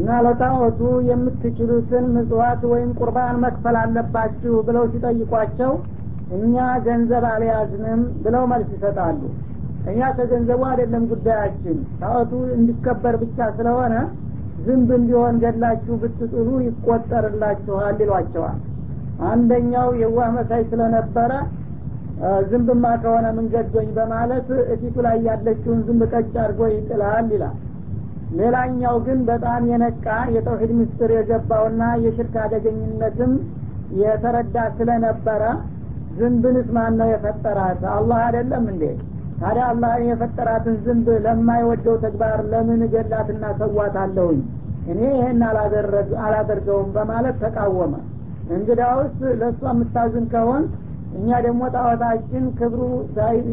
እና ለጣዖቱ የምትችሉትን ምጽዋት ወይም ቁርባን መክፈል አለባችሁ ብለው ሲጠይቋቸው እኛ ገንዘብ አልያዝንም ብለው መልስ ይሰጣሉ። እኛ ከገንዘቡ አይደለም ጉዳያችን። ጣዖቱ እንዲከበር ብቻ ስለሆነ ዝንብ እንዲሆን ገድላችሁ ብትጥሉ ይቆጠርላችኋል ይሏቸዋል። አንደኛው የዋህ መሳይ ስለነበረ ዝንብማ ከሆነ ምንገዶኝ በማለት እፊቱ ላይ ያለችውን ዝንብ ቀጭ አድርጎ ይጥላል ይላል ሌላኛው ግን በጣም የነቃ የተውሂድ ምስጢር የገባውና የሽርክ አደገኝነትም የተረዳ ስለነበረ ዝንብንስ ማን ነው የፈጠራት? አላህ አይደለም እንዴ? ታዲያ አላህ የፈጠራትን ዝንብ ለማይወደው ተግባር ለምን ገላትና ሰዋታለሁኝ? እኔ ይህን አላደርገውም በማለት ተቃወመ። እንግዳውስ ለእሷ የምታዝን ከሆን እኛ ደግሞ ጣዖታችን ክብሩ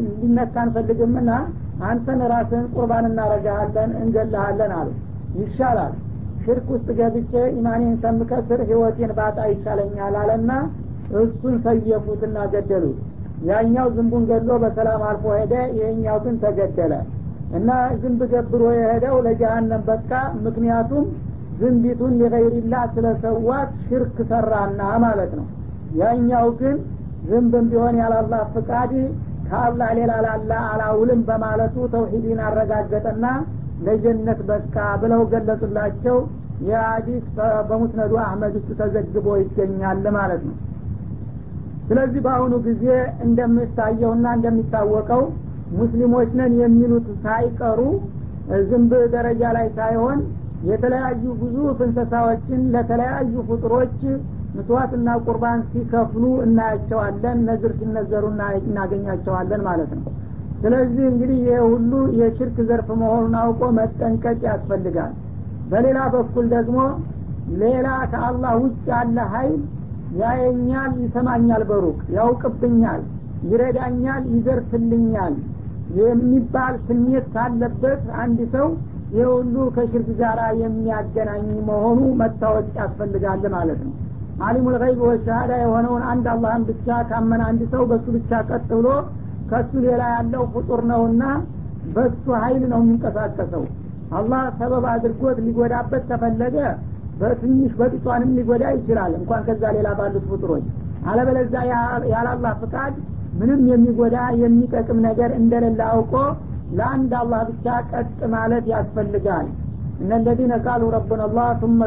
እንዲነካ አንፈልግምና አንተን ራስህን ቁርባን እናረጋሃለን እንገልሃለን አሉ። ይሻላል። ሽርክ ውስጥ ገብቼ ኢማኔን ከምከስር ህይወቴን ባጣ ይሻለኛል አለና እሱን ሰየፉትና ገደሉት ያኛው ዝንቡን ገድሎ በሰላም አልፎ ሄደ ይሄኛው ግን ተገደለ። እና ዝንብ ገብሮ የሄደው ለጀሃነም በቃ። ምክንያቱም ዝንቢቱን ሊገይሪላ ስለሰዋት ሽርክ ሰራና ማለት ነው። ያኛው ግን ዝንብም ቢሆን ያላላህ ፍቃድ ከአላህ ሌላ ላላ አላውልም በማለቱ ተውሂድን አረጋገጠና ለጀነት በቃ ብለው ገለጹላቸው። የአዲስ በሙስነዱ አህመድ ውስጥ ተዘግቦ ይገኛል ማለት ነው። ስለዚህ በአሁኑ ጊዜ እንደሚታየውና እንደሚታወቀው ሙስሊሞች ነን የሚሉት ሳይቀሩ ዝንብ ደረጃ ላይ ሳይሆን የተለያዩ ብዙ እንስሳዎችን ለተለያዩ ፍጡሮች ምትዋትና ቁርባን ሲከፍሉ እናያቸዋለን ነዝር ሲነዘሩ እናገኛቸዋለን ማለት ነው። ስለዚህ እንግዲህ ይህ ሁሉ የሽርክ ዘርፍ መሆኑን አውቆ መጠንቀቅ ያስፈልጋል። በሌላ በኩል ደግሞ ሌላ ከአላህ ውጭ ያለ ሀይል ያየኛል ይሰማኛል በሩቅ ያውቅብኛል ይረዳኛል ይዘርፍልኛል የሚባል ስሜት ካለበት አንድ ሰው ይህ ሁሉ ከሽርክ ጋር የሚያገናኝ መሆኑ መታወቅ ያስፈልጋል ማለት ነው አሊሙል ገይብ ወሻሃዳ የሆነውን አንድ አላህን ብቻ ካመን አንድ ሰው በሱ ብቻ ቀጥ ብሎ ከሱ ሌላ ያለው ፍጡር ነውና በሱ ሀይል ነው የሚንቀሳቀሰው። አላህ ሰበብ አድርጎት ሊጎዳበት ከፈለገ በትንሽ በጥጿንም ሊጎዳ ይችላል። እንኳን ከዛ ሌላ ባሉት ፍጡሮች። አለበለዛ ያላላህ ፍቃድ ምንም የሚጎዳ የሚጠቅም ነገር እንደሌለ አውቆ ለአንድ አላህ ብቻ ቀጥ ማለት ያስፈልጋል። እነለዚነ ቃሉ ረቡና አላህ ثم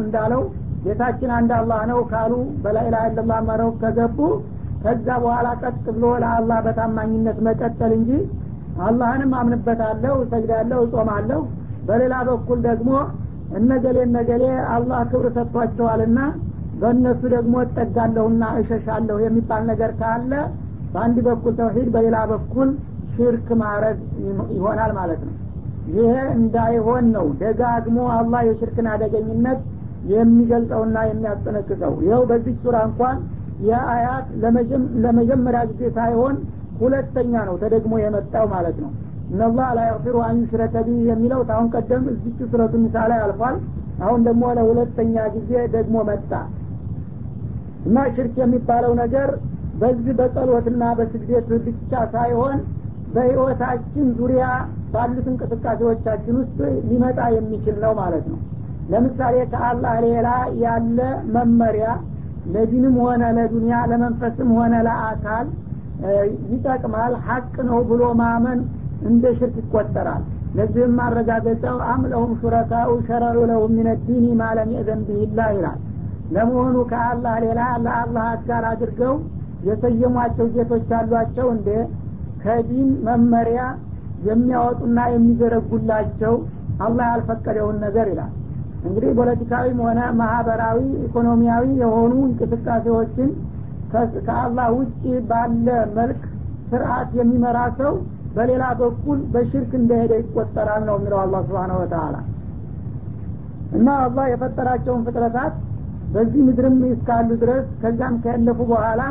እንዳለው ጌታችን አንድ አላህ ነው ካሉ በላኢላ ኢላላህ መረው ከገቡ ከዛ በኋላ ቀጥ ብሎ ለአላህ በታማኝነት መቀጠል እንጂ አላህንም አምንበታለሁ እሰግዳለሁ እጾማለሁ። በሌላ በኩል ደግሞ እነገሌ እነገሌ አላህ ክብር ሰጥቷቸዋልና በእነሱ ደግሞ እጠጋለሁና እሸሻለሁ የሚባል ነገር ካለ በአንድ በኩል ተውሂድ በሌላ በኩል ሽርክ ማረግ ይሆናል ማለት ነው። ይሄ እንዳይሆን ነው ደጋግሞ አላህ የሽርክን አደገኝነት የሚገልጸውና የሚያስጠነቅቀው። ይኸው በዚህ ሱራ እንኳን የአያት ለመጀመሪያ ጊዜ ሳይሆን ሁለተኛ ነው ተደግሞ የመጣው ማለት ነው። እነላህ ላ የግፊሩ አን ዩሽረከ ቢህ የሚለው ታሁን ቀደም እዚች ሱረቱ ኒሳ ላይ አልፏል። አሁን ደግሞ ለሁለተኛ ጊዜ ደግሞ መጣ። እና ሽርክ የሚባለው ነገር በዚህ በጸሎትና በስግደት ብቻ ሳይሆን በህይወታችን ዙሪያ ባሉት እንቅስቃሴዎቻችን ውስጥ ሊመጣ የሚችል ነው ማለት ነው ለምሳሌ ከአላህ ሌላ ያለ መመሪያ ለዲንም ሆነ ለዱንያ ለመንፈስም ሆነ ለአካል ይጠቅማል። ሀቅ ነው ብሎ ማመን እንደ ሽርክ ይቆጠራል። ለዚህም ማረጋገጫው አምለሁም ሹረካኡ ሸረሩ ለሁም ሚን ዲኒ ማለም የእዘን ብሂላህ ይላል። ለመሆኑ ከአላህ ሌላ ለአላህ አጋር አድርገው የሰየሟቸው ጌቶች አሏቸው እንደ ከዲን መመሪያ የሚያወጡና የሚዘረጉላቸው አላህ ያልፈቀደውን ነገር ይላል እንግዲህ ፖለቲካዊም ሆነ ማህበራዊ ኢኮኖሚያዊ የሆኑ እንቅስቃሴዎችን ከአላህ ውጭ ባለ መልክ ስርአት የሚመራ ሰው በሌላ በኩል በሽርክ እንደሄደ ይቆጠራል ነው የሚለው አላ ስብሓን ወተላ እና አላህ የፈጠራቸውን ፍጥረታት በዚህ ምድርም እስካሉ ድረስ ከዛም ከያለፉ በኋላ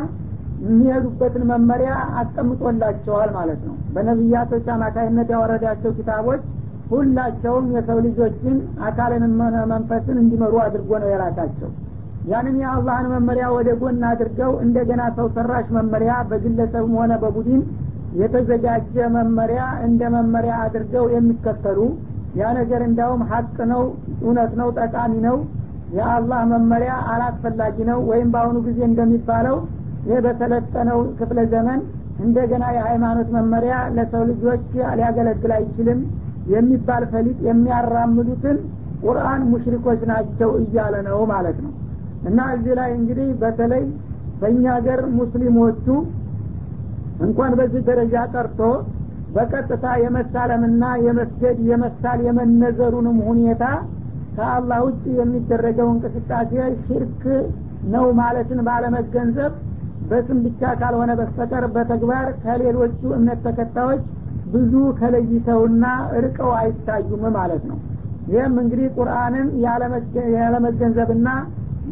የሚሄዱበትን መመሪያ አስቀምጦላቸዋል ማለት ነው። በነቢያቶች አማካይነት ያወረዳቸው ኪታቦች ሁላቸውም የሰው ልጆችን አካልንም ሆነ መንፈስን እንዲመሩ አድርጎ ነው የላካቸው። ያንን የአላህን መመሪያ ወደ ጎን አድርገው እንደገና ሰው ሰራሽ መመሪያ በግለሰብም ሆነ በቡድን የተዘጋጀ መመሪያ እንደ መመሪያ አድርገው የሚከተሉ ያ ነገር እንዳውም ሀቅ ነው እውነት ነው ጠቃሚ ነው የአላህ መመሪያ አላስፈላጊ ነው ወይም በአሁኑ ጊዜ እንደሚባለው ይህ በሰለጠነው ክፍለ ዘመን እንደገና የሃይማኖት መመሪያ ለሰው ልጆች ሊያገለግል አይችልም የሚባል ፈሊጥ የሚያራምዱትን ቁርአን ሙሽሪኮች ናቸው እያለ ነው ማለት ነው። እና እዚህ ላይ እንግዲህ በተለይ በእኛ ሀገር ሙስሊሞቹ እንኳን በዚህ ደረጃ ቀርቶ በቀጥታ የመሳለምና የመስገድ የመሳል የመነዘሩንም ሁኔታ ከአላህ ውጭ የሚደረገው እንቅስቃሴ ሽርክ ነው ማለትን ባለመገንዘብ በስም ብቻ ካልሆነ በስተቀር በተግባር ከሌሎቹ እምነት ተከታዮች ብዙ ከለይተውና እርቀው አይታዩም ማለት ነው። ይህም እንግዲህ ቁርአንን ያለመገንዘብና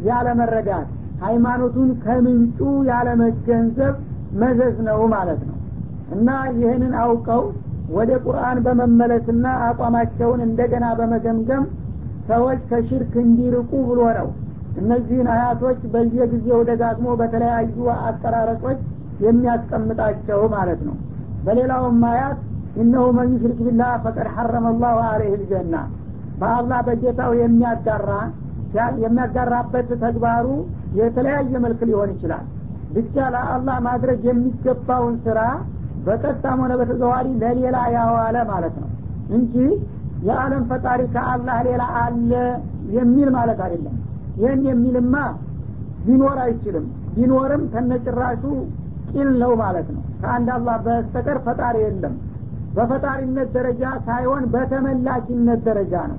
ያለመረዳት ሃይማኖቱን ከምንጩ ያለመገንዘብ መዘዝ ነው ማለት ነው። እና ይህንን አውቀው ወደ ቁርአን በመመለስና አቋማቸውን እንደገና በመገምገም ሰዎች ከሽርክ እንዲርቁ ብሎ ነው። እነዚህን አያቶች በየጊዜው ደጋግሞ በተለያዩ አቀራረጾች የሚያስቀምጣቸው ማለት ነው በሌላውም አያት እነሁ መን ዩሽሪክ ቢላህ ፈቀድ ሐረመ ላሁ አለህ ልጀና። በአላህ በጌታው የሚያጋራ የሚያጋራበት ተግባሩ የተለያየ መልክ ሊሆን ይችላል። ብቻ ለአላህ ማድረግ የሚገባውን ስራ በቀጥታም ሆነ በተዘዋሪ ለሌላ ያዋለ ማለት ነው እንጂ የዓለም ፈጣሪ ከአላህ ሌላ አለ የሚል ማለት አይደለም። ይህን የሚልማ ሊኖር አይችልም። ቢኖርም ከነጭራሹ ቂል ነው ማለት ነው። ከአንድ አላህ በስተቀር ፈጣሪ የለም። በፈጣሪነት ደረጃ ሳይሆን በተመላኪነት ደረጃ ነው።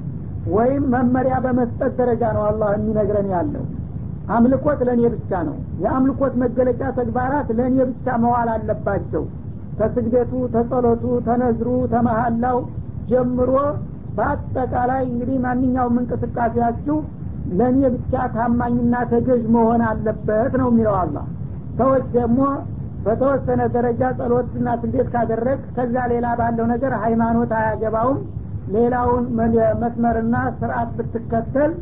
ወይም መመሪያ በመስጠት ደረጃ ነው አላህ የሚነግረን ያለው። አምልኮት ለእኔ ብቻ ነው። የአምልኮት መገለጫ ተግባራት ለእኔ ብቻ መዋል አለባቸው። ከስግደቱ ተጸሎቱ ተነዝሩ ተመሀላው ጀምሮ በአጠቃላይ እንግዲህ ማንኛውም እንቅስቃሴያችሁ ለእኔ ብቻ ታማኝና ተገዥ መሆን አለበት ነው የሚለው አላህ። ሰዎች ደግሞ በተወሰነ ደረጃ ጸሎትና ስግደት ካደረግ ከዛ ሌላ ባለው ነገር ሃይማኖት አያገባውም። ሌላውን መስመርና ስርአት ብትከተል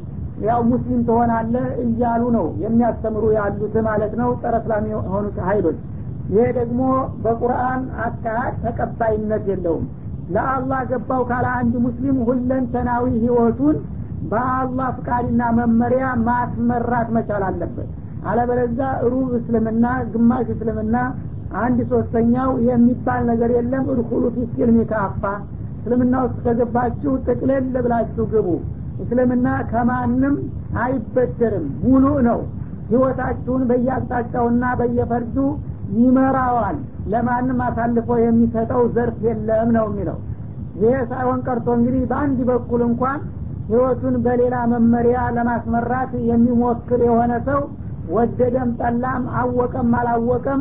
ያው ሙስሊም ትሆናለህ እያሉ ነው የሚያስተምሩ ያሉት ማለት ነው ጸረ እስላም የሆኑት ሀይሎች ይሄ ደግሞ በቁርአን አካሄድ ተቀባይነት የለውም። ለአላህ ገባው ካለ አንድ ሙስሊም ሁለንተናዊ ህይወቱን በአላህ ፍቃድና መመሪያ ማስመራት መቻል አለበት አለበለዛ ሩብ እስልምና ግማሽ እስልምና አንድ ሶስተኛው የሚባል ነገር የለም። እድኩሉ ፊስልሚ ካፋ እስልምና ውስጥ ከገባችሁ ጥቅልል ብላችሁ ግቡ። እስልምና ከማንም አይበደርም። ሙሉ ነው። ህይወታችሁን በየአቅጣጫውና በየፈርዱ ይመራዋል። ለማንም አሳልፎ የሚሰጠው ዘርፍ የለም ነው የሚለው። ይሄ ሳይሆን ቀርቶ እንግዲህ በአንድ በኩል እንኳን ህይወቱን በሌላ መመሪያ ለማስመራት የሚሞክር የሆነ ሰው ወደደም ጠላም አወቀም አላወቀም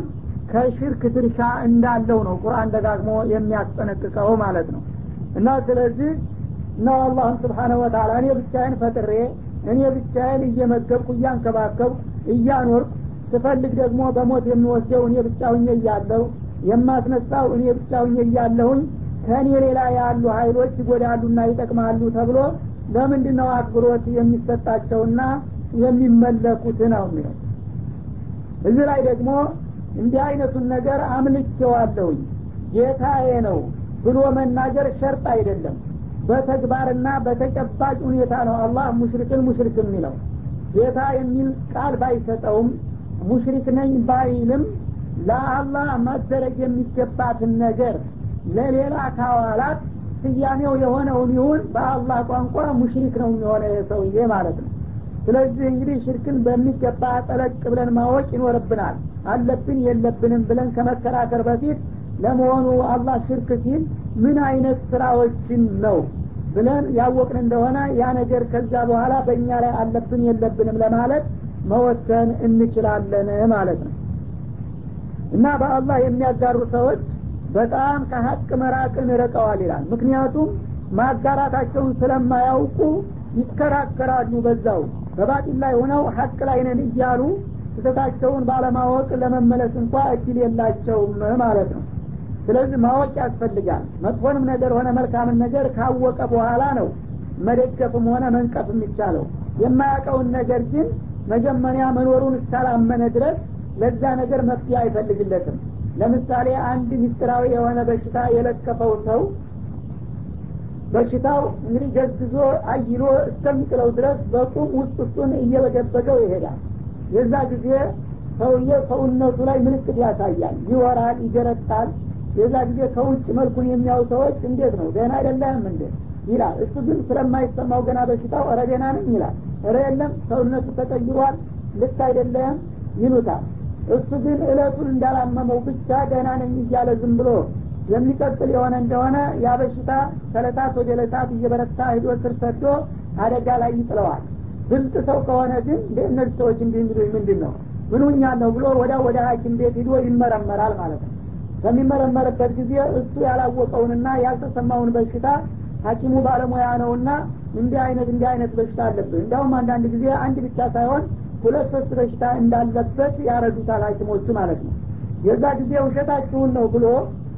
ከሽርክ ድርሻ እንዳለው ነው ቁርአን ደጋግሞ የሚያስጠነቅቀው ማለት ነው። እና ስለዚህ እና አላህን ስብሓነሁ ወተላ እኔ ብቻዬን ፈጥሬ እኔ ብቻዬን እየመገብኩ እያንከባከብኩ እያኖርኩ ስፈልግ ደግሞ በሞት የሚወስደው እኔ ብቻ ሁኜ እያለሁ የማስነሳው እኔ ብቻ ሁኜ እያለሁኝ ከእኔ ሌላ ያሉ ሀይሎች ይጎዳሉና ይጠቅማሉ ተብሎ ለምንድን አክብሮት የሚሰጣቸውና የሚመለኩት ነው የሚለው እዚህ ላይ ደግሞ እንዲህ አይነቱን ነገር አምልቼዋለሁኝ ጌታዬ ነው ብሎ መናገር ሸርጥ አይደለም። በተግባርና በተጨባጭ ሁኔታ ነው አላህ ሙሽሪክን ሙሽሪክ የሚለው። ጌታ የሚል ቃል ባይሰጠውም ሙሽሪክ ነኝ ባይልም ለአላህ መደረግ የሚገባትን ነገር ለሌላ ካዋላት ስያሜው የሆነውን ይሁን በአላህ ቋንቋ ሙሽሪክ ነው የሚሆነ ሰውዬ ማለት ነው ስለዚህ እንግዲህ ሽርክን በሚገባ ጠለቅ ብለን ማወቅ ይኖርብናል። አለብን የለብንም ብለን ከመከራከር በፊት ለመሆኑ አላህ ሽርክ ሲል ምን አይነት ስራዎችን ነው ብለን ያወቅን እንደሆነ ያ ነገር ከዛ በኋላ በእኛ ላይ አለብን የለብንም ለማለት መወሰን እንችላለን ማለት ነው። እና በአላህ የሚያጋሩ ሰዎች በጣም ከሀቅ መራቅን ርቀዋል ይላል። ምክንያቱም ማጋራታቸውን ስለማያውቁ ይከራከራሉ በዛው በባጢል ላይ ሆነው ሀቅ ላይ ነን እያሉ ስህተታቸውን ባለማወቅ ለመመለስ እንኳ እድል የላቸውም ማለት ነው። ስለዚህ ማወቅ ያስፈልጋል። መጥፎንም ነገር ሆነ መልካምን ነገር ካወቀ በኋላ ነው መደገፍም ሆነ መንቀፍ የሚቻለው። የማያውቀውን ነገር ግን መጀመሪያ መኖሩን እስካላመነ ድረስ ለዛ ነገር መፍትሄ አይፈልግለትም። ለምሳሌ አንድ ምስጢራዊ የሆነ በሽታ የለከፈው ሰው በሽታው እንግዲህ ገዝግዞ አይሎ እስከሚጥለው ድረስ በቁም ውስጥ ውስጡን እየበገበገው ይሄዳል። የዛ ጊዜ ሰውዬ ሰውነቱ ላይ ምልክት ያሳያል ይወራል ይገረጣል። የዛ ጊዜ ከውጭ መልኩን የሚያዩ ሰዎች እንዴት ነው? ደህና አይደለም እንዴ? ይላል። እሱ ግን ስለማይሰማው ገና በሽታው እረ ደህና ነኝ ይላል። እረ የለም ሰውነቱ ተቀይሯል ልክ አይደለም ይሉታል። እሱ ግን እለቱን እንዳላመመው ብቻ ደህና ነኝ እያለ ዝም ብሎ የሚቀጥል የሆነ እንደሆነ ያ በሽታ ከለታት ወደ ለታት እየበረታ ሂዶ ስር ሰዶ አደጋ ላይ ይጥለዋል። ብልጥ ሰው ከሆነ ግን እንደ እነዚህ ሰዎች እንዲህ እንግዲህ ምንድን ነው ምንኛ ነው ብሎ ወደ ወደ ሀኪም ቤት ሂዶ ይመረመራል ማለት ነው። በሚመረመርበት ጊዜ እሱ ያላወቀውንና ያልተሰማውን በሽታ ሀኪሙ ባለሙያ ነውና እንዲህ አይነት እንዲህ አይነት በሽታ አለብህ። እንዲያውም አንዳንድ ጊዜ አንድ ብቻ ሳይሆን ሁለት ሶስት በሽታ እንዳለበት ያረዱታል ሀኪሞቹ ማለት ነው። የዛ ጊዜ ውሸታችሁን ነው ብሎ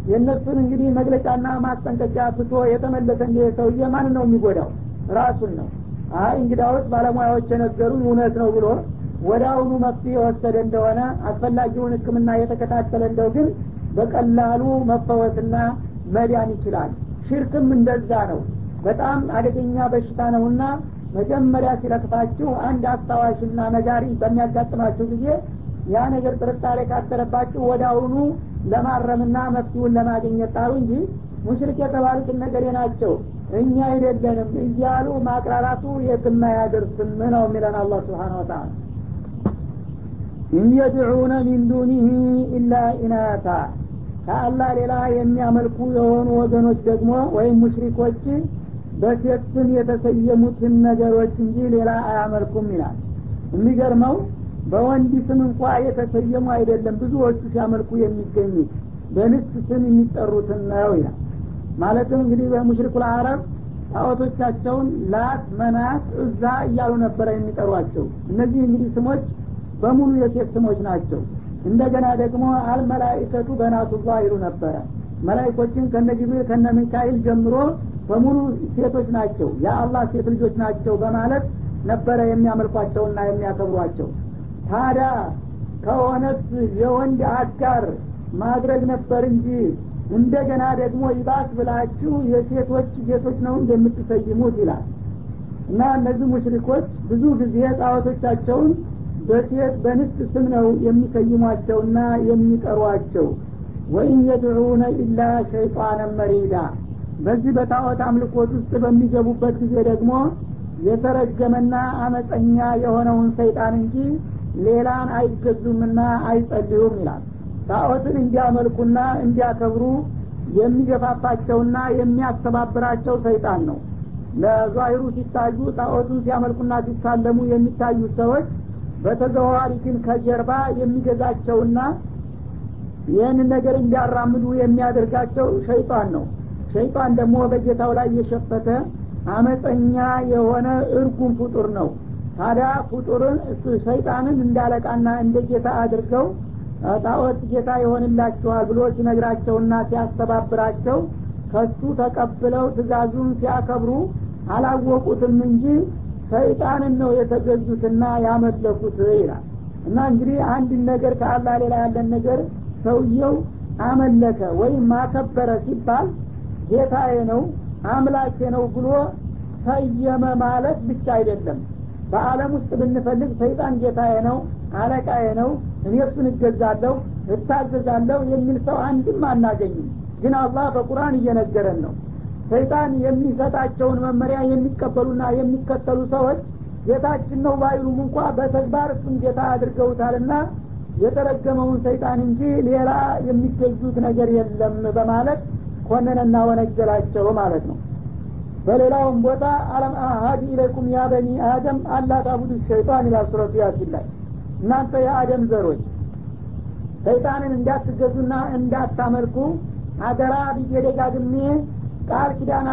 የእነሱን እንግዲህ መግለጫና ማስጠንቀቂያ ትቶ የተመለሰ እንዲ ሰውዬ ማን ነው የሚጎዳው? ራሱን ነው። አይ እንግዳዎች ባለሙያዎች የነገሩን እውነት ነው ብሎ ወደ አሁኑ መፍትሄ የወሰደ እንደሆነ አስፈላጊውን ህክምና የተከታተለ እንደው ግን በቀላሉ መፈወስና መዳን ይችላል። ሽርክም እንደዛ ነው። በጣም አደገኛ በሽታ ነውና መጀመሪያ ሲለክፋችሁ አንድ አስታዋሽና ነጋሪ በሚያጋጥማችሁ ጊዜ ያ ነገር ጥርጣሬ ካደረባችሁ ወደ አሁኑ ለማረምና መፍትሁን ለማግኘት ጣሩ እንጂ ሙሽሪክ የተባሉት ነገሬ ናቸው። እኛ አይደለንም እያሉ ማቅራራቱ የትም አያደርስም ነው የሚለን አላህ ስብሓን ወተላ ኢንየድዑነ ሚን ዱኒህ ኢላ ኢናታ። ከአላህ ሌላ የሚያመልኩ የሆኑ ወገኖች ደግሞ ወይም ሙሽሪኮች በሴት ስም የተሰየሙትን ነገሮች እንጂ ሌላ አያመልኩም ይላል። የሚገርመው በወንድ ስም እንኳ የተሰየሙ አይደለም ብዙዎቹ ሲያመልኩ የሚገኙት። በንስ ስም የሚጠሩትን ነው ይላል። ማለትም እንግዲህ በሙሽሪኩል አረብ ጣዖቶቻቸውን ላት መናት እዛ እያሉ ነበረ የሚጠሯቸው። እነዚህ እንግዲህ ስሞች በሙሉ የሴት ስሞች ናቸው። እንደገና ደግሞ አልመላይከቱ በናቱላ ይሉ ነበረ። መላይኮችን ከነ ጅብሪል ከነ ሚካኤል ጀምሮ በሙሉ ሴቶች ናቸው። የአላህ ሴት ልጆች ናቸው በማለት ነበረ የሚያመልኳቸውና የሚያከብሯቸው ታዲያ ከሆነት የወንድ አጋር ማድረግ ነበር እንጂ እንደገና ደግሞ ይባስ ብላችሁ የሴቶች ጌቶች ነው እንደምትሰይሙት ይላል። እና እነዚህ ሙሽሪኮች ብዙ ጊዜ ጣዖቶቻቸውን በሴት በንስት ስም ነው የሚሰይሟቸውና የሚጠሯቸው። ወኢን የድዑነ ኢላ ሸይጣን መሪዳ። በዚህ በጣዖት አምልኮት ውስጥ በሚገቡበት ጊዜ ደግሞ የተረገመና አመፀኛ የሆነውን ሰይጣን እንጂ ሌላን አይገዙምና አይጸልዩም ይላል። ጣዖትን እንዲያመልኩና እንዲያከብሩ የሚገፋፋቸውና የሚያስተባብራቸው ሰይጣን ነው። ለዛሂሩ ሲታዩ ጣዖቱን ሲያመልኩና ሲሳለሙ የሚታዩት ሰዎች በተዘዋዋሪ ግን ከጀርባ የሚገዛቸውና ይህንን ነገር እንዲያራምዱ የሚያደርጋቸው ሸይጣን ነው። ሸይጣን ደግሞ በጌታው ላይ የሸፈተ አመፀኛ የሆነ እርጉም ፍጡር ነው ታዲያ ፍጡርን ሰይጣንን እንዳለቃና እንደ ጌታ አድርገው ጣዖት ጌታ ይሆንላችኋል ብሎ ሲነግራቸውና ሲያስተባብራቸው ከሱ ተቀብለው ትእዛዙን ሲያከብሩ አላወቁትም እንጂ ሰይጣንን ነው የተገዙትና ያመለኩት ይላል። እና እንግዲህ አንድ ነገር ከአላህ ሌላ ያለን ነገር ሰውየው አመለከ ወይም አከበረ ሲባል ጌታዬ ነው አምላኬ ነው ብሎ ሰየመ ማለት ብቻ አይደለም በአለም ውስጥ ብንፈልግ ሰይጣን ጌታዬ ነው አለቃዬ ነው እኔ እሱን እገዛለሁ እታዘዛለሁ የሚል ሰው አንድም አናገኝም። ግን አላህ በቁርአን እየነገረን ነው። ሰይጣን የሚሰጣቸውን መመሪያ የሚቀበሉና የሚከተሉ ሰዎች ጌታችን ነው ባይሉም እንኳ በተግባር እሱን ጌታ አድርገውታልና የተረገመውን ሰይጣን እንጂ ሌላ የሚገዙት ነገር የለም በማለት ኮነነና ወነጀላቸው ማለት ነው በሌላውም ቦታ አለም አሀድ ኢለይኩም ያ በኒ አደም አላ ታቡዱ ሸይጣን ይላል ሱረቱ ያሲን ላይ። እናንተ የአደም ዘሮች ሰይጣንን እንዳትገዙና እንዳታመልኩ አደራ ብዬ ደጋግሜ ቃል ኪዳን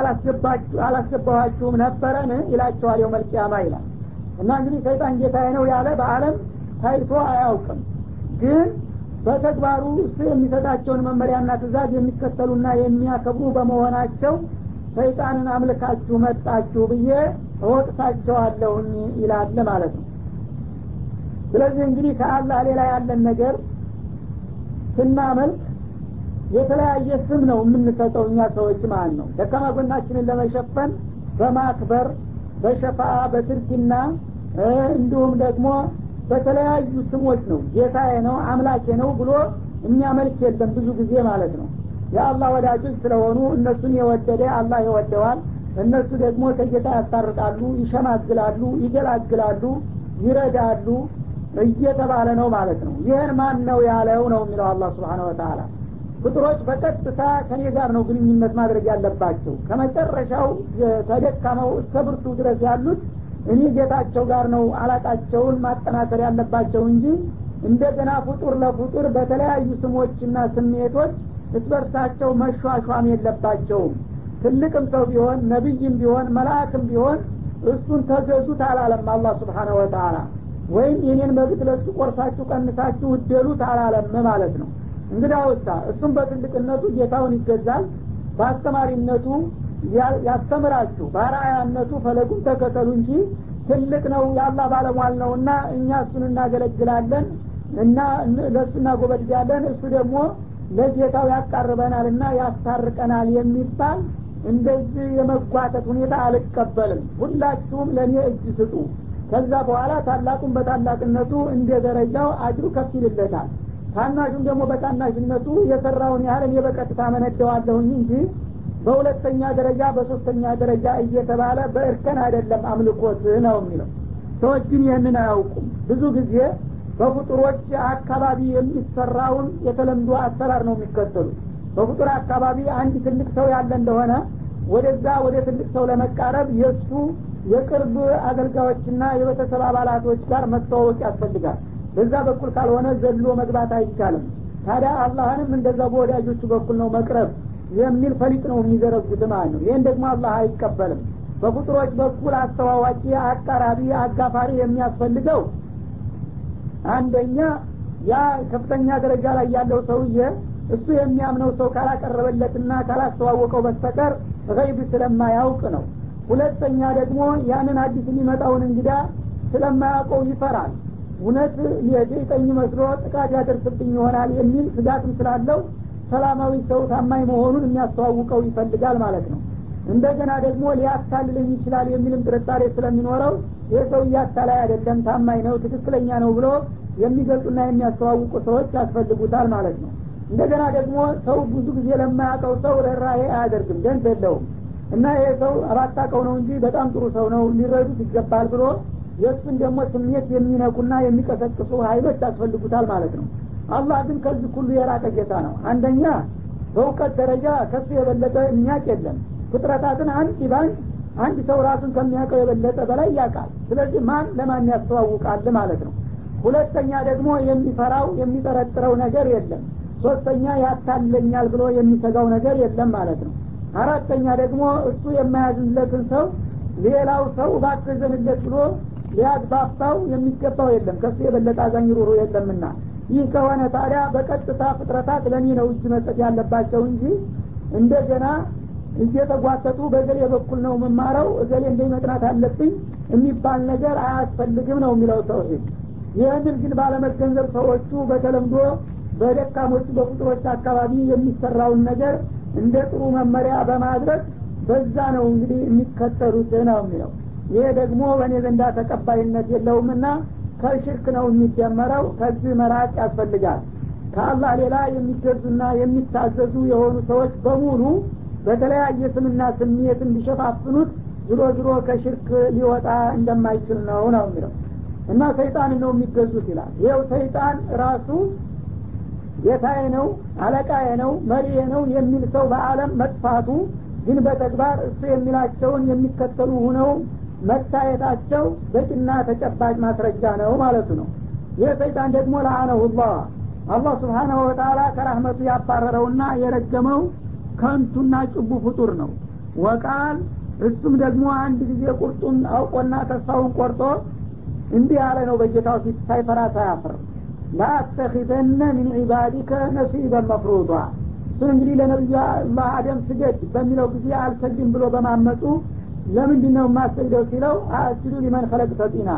አላስገባኋችሁም ነበረን? ይላቸዋል የው መልቅያማ ይላል። እና እንግዲህ ሰይጣን ጌታዬ ነው ያለ በአለም ታይቶ አያውቅም። ግን በተግባሩ እሱ የሚሰጣቸውን መመሪያና ትእዛዝ የሚከተሉና የሚያከብሩ በመሆናቸው ሰይጣንን አምልካችሁ መጣችሁ ብዬ እወቅሳቸዋለሁኝ ይላል ማለት ነው። ስለዚህ እንግዲህ ከአላህ ሌላ ያለን ነገር ስናመልክ የተለያየ ስም ነው የምንሰጠው እኛ ሰዎች ማለት ነው። ደካማ ጎናችንን ለመሸፈን በማክበር በሸፋአ በትርኪና እንዲሁም ደግሞ በተለያዩ ስሞች ነው ጌታዬ ነው አምላኬ ነው ብሎ እኛ መልክ የለም ብዙ ጊዜ ማለት ነው የአላህ ወዳጆች ስለሆኑ እነሱን የወደደ አላህ ይወደዋል። እነሱ ደግሞ ከጌታ ያስታርቃሉ ይሸማግላሉ ይገላግላሉ ይረዳሉ እየተባለ ነው ማለት ነው። ይህን ማን ነው ያለው ነው የሚለው አላህ ስብሓን ወተላ ፍጡሮች በቀጥታ ከኔ ጋር ነው ግንኙነት ማድረግ ያለባቸው። ከመጨረሻው ተደካመው እስከ ብርቱ ድረስ ያሉት እኔ ጌታቸው ጋር ነው አላቃቸውን ማጠናከር ያለባቸው እንጂ እንደገና ፍጡር ለፍጡር በተለያዩ ስሞችና ስሜቶች እስበርሳቸው መሿሿም የለባቸውም። ትልቅም ሰው ቢሆን ነቢይም ቢሆን መልአክም ቢሆን እሱን ተገዙት አላለም አላህ ስብሓነ ወተላ ወይም የኔን መብት ለሱ ቆርሳችሁ ቀንሳችሁ እደሉት አላለም ማለት ነው። እንግዲህ አውሳ እሱም በትልቅነቱ ጌታውን ይገዛል። በአስተማሪነቱ ያስተምራችሁ በአርአያነቱ ፈለጉን ተከተሉ እንጂ ትልቅ ነው የአላህ ባለሟል ነው እና እኛ እሱን እናገለግላለን እና ለእሱ እናጎበድጋለን እሱ ደግሞ ለጌታው ያቃርበናል እና ያስታርቀናል የሚባል እንደዚህ የመጓተት ሁኔታ አልቀበልም። ሁላችሁም ለእኔ እጅ ስጡ። ከዛ በኋላ ታላቁም በታላቅነቱ እንደ ደረጃው አጅሩ ከፍ ይልለታል። ታናሹም ደግሞ በታናሽነቱ የሰራውን ያህል እኔ በቀጥታ መነደዋለሁኝ እንጂ በሁለተኛ ደረጃ በሶስተኛ ደረጃ እየተባለ በእርከን አይደለም አምልኮት ነው የሚለው። ሰዎች ግን ይህንን አያውቁም። ብዙ ጊዜ በፍጡሮች አካባቢ የሚሰራውን የተለምዶ አሰራር ነው የሚከተሉት። በፍጡር አካባቢ አንድ ትልቅ ሰው ያለ እንደሆነ ወደዛ ወደ ትልቅ ሰው ለመቃረብ የእሱ የቅርብ አገልጋዮችና የቤተሰብ አባላቶች ጋር መተዋወቅ ያስፈልጋል። በዛ በኩል ካልሆነ ዘሎ መግባት አይቻልም። ታዲያ አላህንም እንደዛ በወዳጆቹ በኩል ነው መቅረብ የሚል ፈሊጥ ነው የሚዘረጉት ማለት ነው። ይህን ደግሞ አላህ አይቀበልም። በፍጡሮች በኩል አስተዋዋቂ አቃራቢ አጋፋሪ የሚያስፈልገው አንደኛ ያ ከፍተኛ ደረጃ ላይ ያለው ሰውዬ እሱ የሚያምነው ሰው ካላቀረበለትና ካላስተዋወቀው በስተቀር ገይብ ስለማያውቅ ነው። ሁለተኛ ደግሞ ያንን አዲስ የሚመጣውን እንግዳ ስለማያውቀው ይፈራል። እውነት የጌጠኝ መስሎ ጥቃት ያደርስብኝ ይሆናል የሚል ስጋትም ስላለው ሰላማዊ ሰው ታማኝ መሆኑን የሚያስተዋውቀው ይፈልጋል ማለት ነው። እንደገና ደግሞ ሊያታልለኝ ይችላል የሚልም ጥርጣሬ ስለሚኖረው ይህ ሰው እያታላይ አይደለም ታማኝ ነው ትክክለኛ ነው ብሎ የሚገልጹና የሚያስተዋውቁ ሰዎች ያስፈልጉታል ማለት ነው። እንደገና ደግሞ ሰው ብዙ ጊዜ ለማያውቀው ሰው ርኅራሄ አያደርግም ደንብ የለውም። እና ይሄ ሰው አባታቀው ነው እንጂ በጣም ጥሩ ሰው ነው ሊረዱት ይገባል ብሎ የእሱን ደግሞ ስሜት የሚነኩና የሚቀሰቅሱ ሀይሎች ያስፈልጉታል ማለት ነው። አላህ ግን ከዚህ ሁሉ የራቀ ጌታ ነው። አንደኛ በእውቀት ደረጃ ከሱ የበለጠ የሚያቅ የለም። ፍጥረታትን አንድ ባንድ አንድ ሰው ራሱን ከሚያውቀው የበለጠ በላይ ያውቃል። ስለዚህ ማን ለማን ያስተዋውቃል ማለት ነው? ሁለተኛ ደግሞ የሚፈራው የሚጠረጥረው ነገር የለም። ሶስተኛ ያታለኛል ብሎ የሚሰጋው ነገር የለም ማለት ነው። አራተኛ ደግሞ እሱ የማያዝንለትን ሰው ሌላው ሰው ባትዘንለት ብሎ ሊያግባባው የሚገባው የለም። ከሱ የበለጠ አዛኝ ሩሩ የለምና። ይህ ከሆነ ታዲያ በቀጥታ ፍጥረታት ለእኔ ነው እጅ መስጠት ያለባቸው እንጂ እንደገና እየተጓተቱ በገሌ በኩል ነው የምማረው እገሌ እንደ መጥናት አለብኝ የሚባል ነገር አያስፈልግም ነው የሚለው ተውሂድ ይህንን ግን ባለመገንዘብ ሰዎቹ በተለምዶ በደካሞቹ በፍጡሮች አካባቢ የሚሰራውን ነገር እንደ ጥሩ መመሪያ በማድረግ በዛ ነው እንግዲህ የሚከተሉት ነው የሚለው። ይሄ ደግሞ በእኔ ዘንዳ ተቀባይነት የለውምና ከሽርክ ነው የሚጀመረው ከዚህ መራቅ ያስፈልጋል። ከአላህ ሌላ የሚገዙና የሚታዘዙ የሆኑ ሰዎች በሙሉ በተለያየ ስምና ስሜት እንዲሸፋፍኑት ዝሮ ዝሮ ከሽርክ ሊወጣ እንደማይችል ነው ነው የሚለው። እና ሰይጣን ነው የሚገዙት ይላል። ይኸው ሰይጣን ራሱ ጌታዬ ነው አለቃዬ ነው መሪዬ ነው የሚል ሰው በአለም መጥፋቱ ግን በተግባር እሱ የሚላቸውን የሚከተሉ ሁነው መታየታቸው በቂና ተጨባጭ ማስረጃ ነው ማለቱ ነው። ይህ ሰይጣን ደግሞ ለአነሁላህ አላህ ስብሓናሁ ወተላ ከራህመቱ ያባረረውና የረገመው ከንቱና ጭቡ ፍጡር ነው። ወቃል እሱም ደግሞ አንድ ጊዜ ቁርጡን አውቆና ተስፋውን ቆርጦ እንዲህ ያለ ነው በጌታው ፊት ሳይፈራ ሳያፍር። ለአተኪዘነ ሚን ዒባዲከ ነሲበን መፍሩዷ እሱን እንግዲህ ለነቢዩ አላህ አደም ስገድ በሚለው ጊዜ አልሰግድም ብሎ በማመፁ ለምንድ ነው የማሰግደው ሲለው አስጁዱ ሊመን ከለቅ ተጢና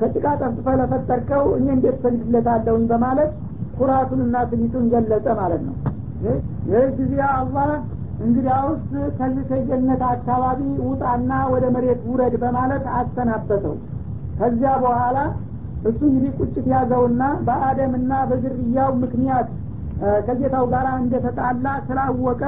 ከጭቃ ጠፍጥፈ ለፈጠርከው እኔ እንዴት ሰግድለታለሁኝ በማለት ኩራቱንና ትቢቱን ገለጸ ማለት ነው ይህ ጊዜ አላህ እንግዲያውስ ከዚህ ከጀነት አካባቢ ውጣና ወደ መሬት ውረድ በማለት አሰናበተው። ከዚያ በኋላ እሱ እንግዲህ ቁጭት ያዘውና በአደምና በዝርያው ምክንያት ከጌታው ጋር እንደተጣላ ስላወቀ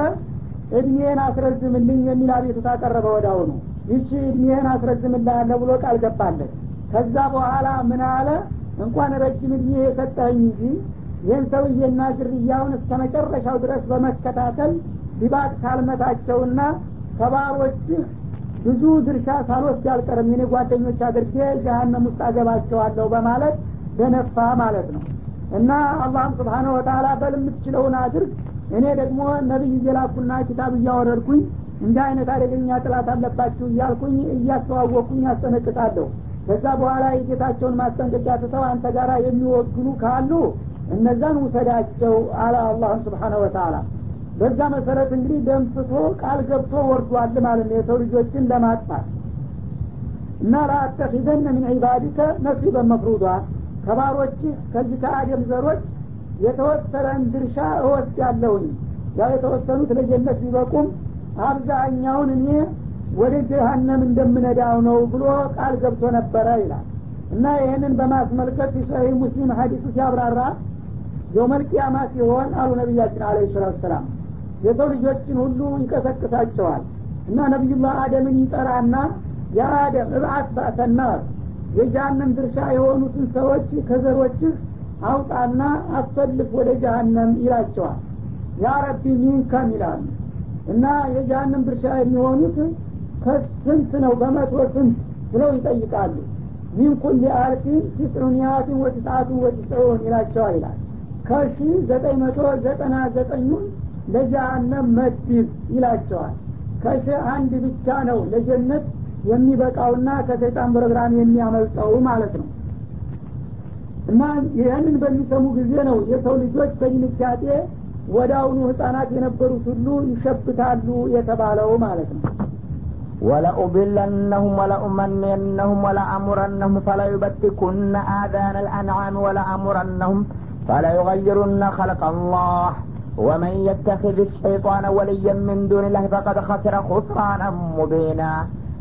እድሜን አስረዝምልኝ የሚል አቤቱታ ቀረበ ወዳው ነው ይቺ እድሜህን አስረዝምልሃለሁ ብሎ ቃል ገባለት። ከዛ በኋላ ምን አለ? እንኳን ረጅም እድሜ የሰጠኝ እንጂ ይህን ሰውዬና ዝርያውን እስከ መጨረሻው ድረስ በመከታተል ዲባቅ ካልመታቸውና ከባሮችህ ብዙ ድርሻ ሳልወስድ አልቀርም። የኔ ጓደኞች አድርጌ ጀሀነም ውስጥ አገባቸዋለሁ በማለት ደነፋ ማለት ነው። እና አላህም ስብሓነ ወተላ በል የምትችለውን አድርግ። እኔ ደግሞ ነቢይ እየላኩና ኪታብ እያወረድኩኝ እንዲህ አይነት አደገኛ ጥላት አለባችሁ እያልኩኝ እያስተዋወቅኩኝ ያስጠነቅቃለሁ ከዛ በኋላ የጌታቸውን ማስጠንቀቂያ ትተው አንተ ጋር የሚወግኑ ካሉ እነዛን ውሰዳቸው አለ አላህም ስብሓነ ወተላ በዛ መሰረት እንግዲህ ደምስቶ ቃል ገብቶ ወርዷል ማለት ነው የሰው ልጆችን ለማጥፋት። እና ለአተኪዘነ ምን ዒባዲከ ነሲበን መፍሩዷ። ከባሮችህ ከዚህ ከአደም ዘሮች የተወሰነን ድርሻ እወስድ ያለሁኝ ያው የተወሰኑት ለጀነት ቢበቁም አብዛኛውን እኔ ወደ ጀሃነም እንደምነዳው ነው ብሎ ቃል ገብቶ ነበረ ይላል። እና ይህንን በማስመልከት የሰሂህ ሙስሊም ሀዲሱ ሲያብራራ የውመልቅያማ ሲሆን አሉ ነቢያችን አለ ሰላት ሰላም። የሰው ልጆችን ሁሉ ይቀሰቅሳቸዋል እና ነቢዩላህ አደምን ይጠራና የአደም እብዓት ባእተናር የጀሃነም ድርሻ የሆኑትን ሰዎች ከዘሮችህ አውጣና አሰልፍ ወደ ጀሃነም ይላቸዋል። ያ ረቢ ሚንከም ይላሉ። እና የጀሃነም ድርሻ የሚሆኑት ከስንት ነው? በመቶ ስንት ብለው ይጠይቃሉ። ሚን ኩል አልፊን ትስዑንያትን ወትስዓቱን ወትስዑን ይላቸዋል ይላል ከሺ ዘጠኝ መቶ ዘጠና ዘጠኙን ለጀሃነም መድብ ይላቸዋል ከሺ አንድ ብቻ ነው ለጀነት የሚበቃውና ከሰይጣን ፕሮግራም የሚያመልጠው ማለት ነው እና ይህንን በሚሰሙ ጊዜ ነው የሰው ልጆች በድንጋጤ ወደ አሁኑ ህጻናት የነበሩት ሁሉ ይሸብታሉ የተባለው ማለት ነው ولأضلنهم ولأمنينهم ولأمرنهم فليبتكن آذان الأنعام ولأمرنهم فليغيرن خلق الله ومن يتخذ الشيطان وليا من دون الله فقد خسر خسرانا مبينا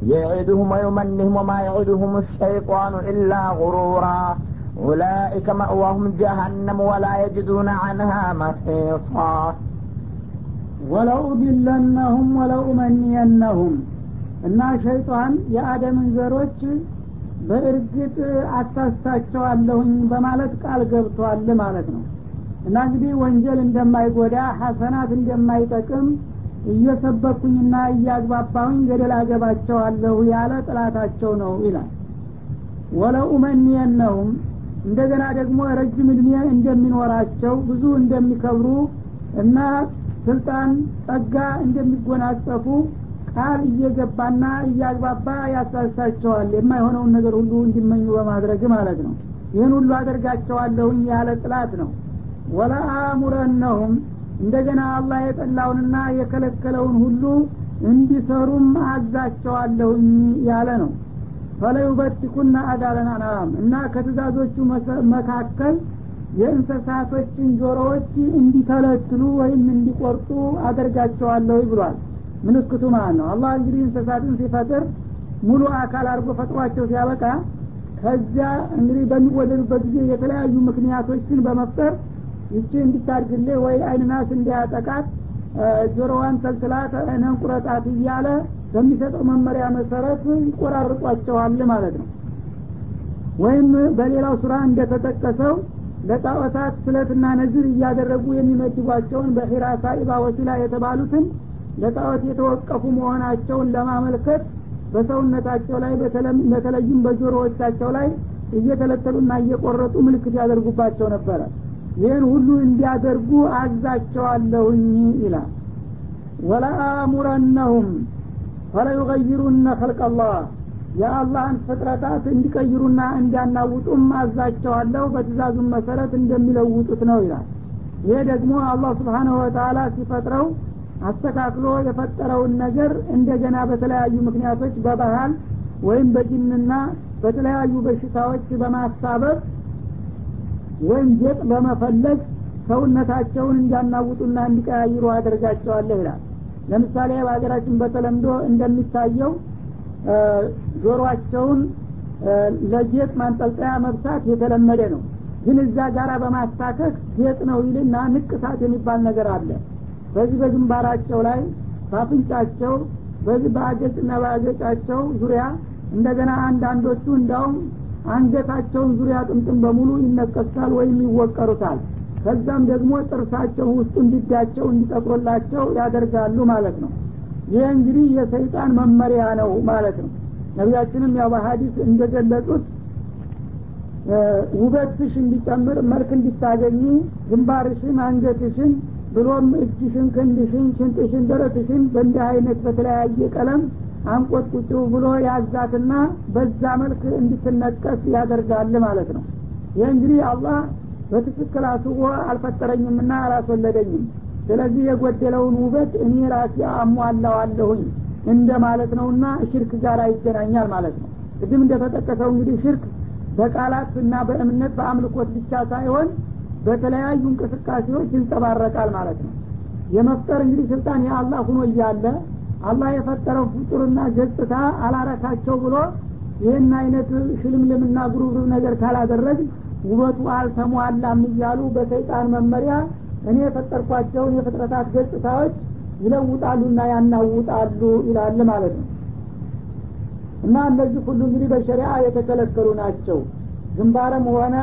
يعدهم ويمنهم وما يعدهم الشيطان إلا غرورا أولئك مأواهم جهنم ولا يجدون عنها محيصا ወለኡድለነሁም ወለኡመኒየነሁም እና ሸይጣን የአደምን ዘሮች በእርግጥ አታስታቸዋለሁኝ በማለት ቃል ገብቷል ማለት ነው። እና እንግዲህ ወንጀል እንደማይጎዳ ሐሰናት እንደማይጠቅም እየሰበኩኝና እያግባባሁኝ ገደል አገባቸዋለሁ ያለ ጥላታቸው ነው ይላል። ወለኡመኒየነሁም እንደገና ደግሞ ረጅም እድሜ እንደሚኖራቸው ብዙ እንደሚከብሩ እና ስልጣን ጸጋ እንደሚጎናጸፉ ቃል እየገባና እያግባባ ያሳሳቸዋል የማይሆነውን ነገር ሁሉ እንዲመኙ በማድረግ ማለት ነው። ይህን ሁሉ አደርጋቸዋለሁኝ ያለ ጥላት ነው። ወለአሙረነሁም እንደገና አላህ የጠላውንና የከለከለውን ሁሉ እንዲሰሩም አዛቸዋለሁኝ ያለ ነው። ፈለዩበቲኩና አዳለን አናም እና ከትእዛዞቹ መካከል የእንስሳቶችን ጆሮዎች እንዲተለትሉ ወይም እንዲቆርጡ አደርጋቸዋለሁ ብሏል ምልክቱ ማለት ነው አላህ እንግዲህ እንስሳትን ሲፈጥር ሙሉ አካል አድርጎ ፈጥሯቸው ሲያበቃ ከዚያ እንግዲህ በሚወለዱበት ጊዜ የተለያዩ ምክንያቶችን በመፍጠር ይቺ እንዲታድግልህ ወይ አይንናስ እንዲያጠቃት ጆሮዋን ተልትላ ተነን ቁረጣት እያለ በሚሰጠው መመሪያ መሰረት ይቆራርጧቸዋል ማለት ነው። ወይም በሌላው ሱራ እንደተጠቀሰው ለጣዖታት ስለትና ነዝር እያደረጉ የሚመድቧቸውን በሂራ ሳኢባ ወሲላ የተባሉትን ለጣዖት የተወቀፉ መሆናቸውን ለማመልከት በሰውነታቸው ላይ በተለይም በጆሮዎቻቸው ላይ እየተለተሉና እየቆረጡ ምልክት ያደርጉባቸው ነበረ። ይህን ሁሉ እንዲያደርጉ አዛቸዋለሁኝ ይላል። ወለአሙረነሁም ፈለዩገይሩነ ኸልቀላህ የአላህን ፍጥረታት እንዲቀይሩና እንዲያናውጡም አዛቸዋለሁ በትእዛዙም መሰረት እንደሚለውጡት ነው ይላል። ይሄ ደግሞ አላህ ስብሓናሁ ወተላ ሲፈጥረው አስተካክሎ የፈጠረውን ነገር እንደገና በተለያዩ ምክንያቶች በባህል ወይም በጅንና በተለያዩ በሽታዎች በማሳበብ ወይም ጌጥ በመፈለግ ሰውነታቸውን እንዲያናውጡና እንዲቀያይሩ አደርጋቸዋለሁ ይላል። ለምሳሌ በሀገራችን በተለምዶ እንደሚታየው ጆሮአቸውን ለጌጥ ማንጠልጠያ መብሳት የተለመደ ነው። ግን እዛ ጋራ በማስታከክ ጌጥ ነው ይልና ንቅሳት የሚባል ነገር አለ በዚህ በግንባራቸው ላይ በአፍንጫቸው በዚህ በአገጭና በአገጫቸው ዙሪያ እንደገና አንዳንዶቹ እንዳውም አንገታቸውን ዙሪያ ጥምጥም በሙሉ ይነቀሳል ወይም ይወቀሩታል። ከዛም ደግሞ ጥርሳቸው ውስጡ እንዲዳቸው እንዲጠቁርላቸው ያደርጋሉ ማለት ነው። ይህ እንግዲህ የሰይጣን መመሪያ ነው ማለት ነው። ነቢያችንም ያው በሀዲስ እንደገለጹት ውበትሽ እንዲጨምር መልክ እንዲታገኙ ግንባርሽን አንገትሽን ብሎም እጅሽን ክንድሽን ሽንጥሽን ደረትሽን በእንዲህ አይነት በተለያየ ቀለም አንቆጥቁጭው ብሎ ያዛትና በዛ መልክ እንድትነቀስ ያደርጋል ማለት ነው። ይህ እንግዲህ አላህ በትክክል አስቦ አልፈጠረኝምና አላስወለደኝም። ስለዚህ የጎደለውን ውበት እኔ ራሴ አሟላዋለሁኝ እንደ ማለት ነውና ሽርክ ጋር ይገናኛል ማለት ነው። ቅድም እንደተጠቀሰው እንግዲህ ሽርክ በቃላት እና በእምነት በአምልኮት ብቻ ሳይሆን በተለያዩ እንቅስቃሴዎች ይንጸባረቃል ማለት ነው። የመፍጠር እንግዲህ ስልጣን የአላህ ሁኖ እያለ አላህ የፈጠረው ፍጡርና ገጽታ አላረካቸው ብሎ ይህን አይነት ሽልምልምና ጉሩብሩብ ነገር ካላደረግ ውበቱ አልተሟላም እያሉ በሰይጣን መመሪያ እኔ የፈጠርኳቸውን የፍጥረታት ገጽታዎች ይለውጣሉና ያናውጣሉ ይላል ማለት ነው። እና እነዚህ ሁሉ እንግዲህ በሸሪዓ የተከለከሉ ናቸው። ግንባርም ሆነ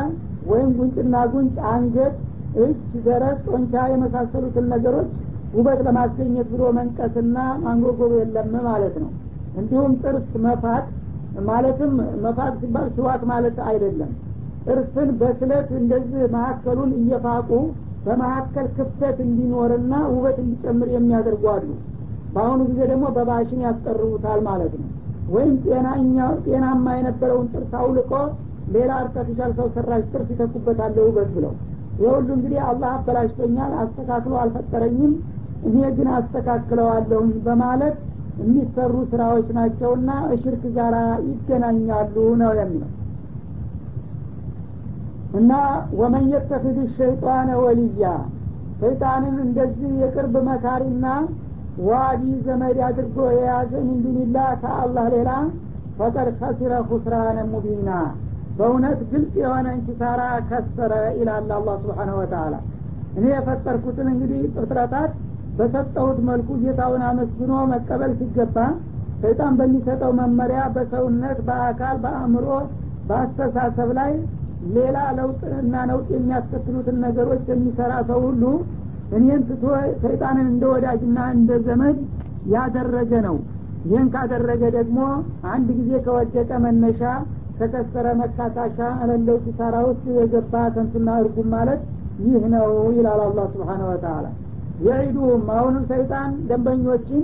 ወይም ጉንጭና ጉንጭ አንገት እጅ ደረት ጦንቻ የመሳሰሉትን ነገሮች ውበት ለማስገኘት ብሎ መንቀስና ማንጎጎብ የለም ማለት ነው። እንዲሁም ጥርስ መፋት ማለትም መፋት ሲባል ሽዋት ማለት አይደለም። ጥርስን በስለት እንደዚህ መካከሉን እየፋቁ በመካከል ክፍተት እንዲኖርና ውበት እንዲጨምር የሚያደርጉ አሉ። በአሁኑ ጊዜ ደግሞ በባሽን ያስቀርቡታል ማለት ነው። ወይም ጤናማ የነበረውን ጥርስ አውልቆ ሌላ አርተፊሻል ሰው ሰራሽ ጥርስ ይተኩበታል ውበት ብለው። የሁሉ እንግዲህ አላህ አበላሽቶኛል አስተካክሎ አልፈጠረኝም እኔ ግን አስተካክለዋለሁኝ በማለት የሚሰሩ ስራዎች ናቸውና እሽርክ ጋር ይገናኛሉ ነው የሚለው። እና ወመን የተክድ ሸይጣነ ወልያ ሰይጣንን እንደዚህ የቅርብ መካሪና ዋዲ ዘመድ አድርጎ የያዘ ሚንዱኒላ ከአላህ ሌላ ፈቀድ ከሲረ ኩስራነ ሙቢና በእውነት ግልጽ የሆነ እንኪሳራ ከሰረ ይላል አላህ ስብሓነ ወተላ እኔ የፈጠርኩትን እንግዲህ ፍጥረታት በሰጠሁት መልኩ ጌታውን አመስግኖ መቀበል ሲገባ ሰይጣን በሚሰጠው መመሪያ በሰውነት በአካል በአእምሮ በአስተሳሰብ ላይ ሌላ ለውጥ እና ነውጥ የሚያስከትሉትን ነገሮች የሚሰራ ሰው ሁሉ እኔን ትቶ ሰይጣንን እንደ ወዳጅና እንደ ዘመድ ያደረገ ነው። ይህን ካደረገ ደግሞ አንድ ጊዜ ከወደቀ መነሻ ተከሰረ መካካሻ እለለው ኪሳራ ውስጥ የገባ ከንቱና እርጉም ማለት ይህ ነው ይላል አላህ ስብሓን ወተላ የዒዱሁም አሁንም ሰይጣን ደንበኞችን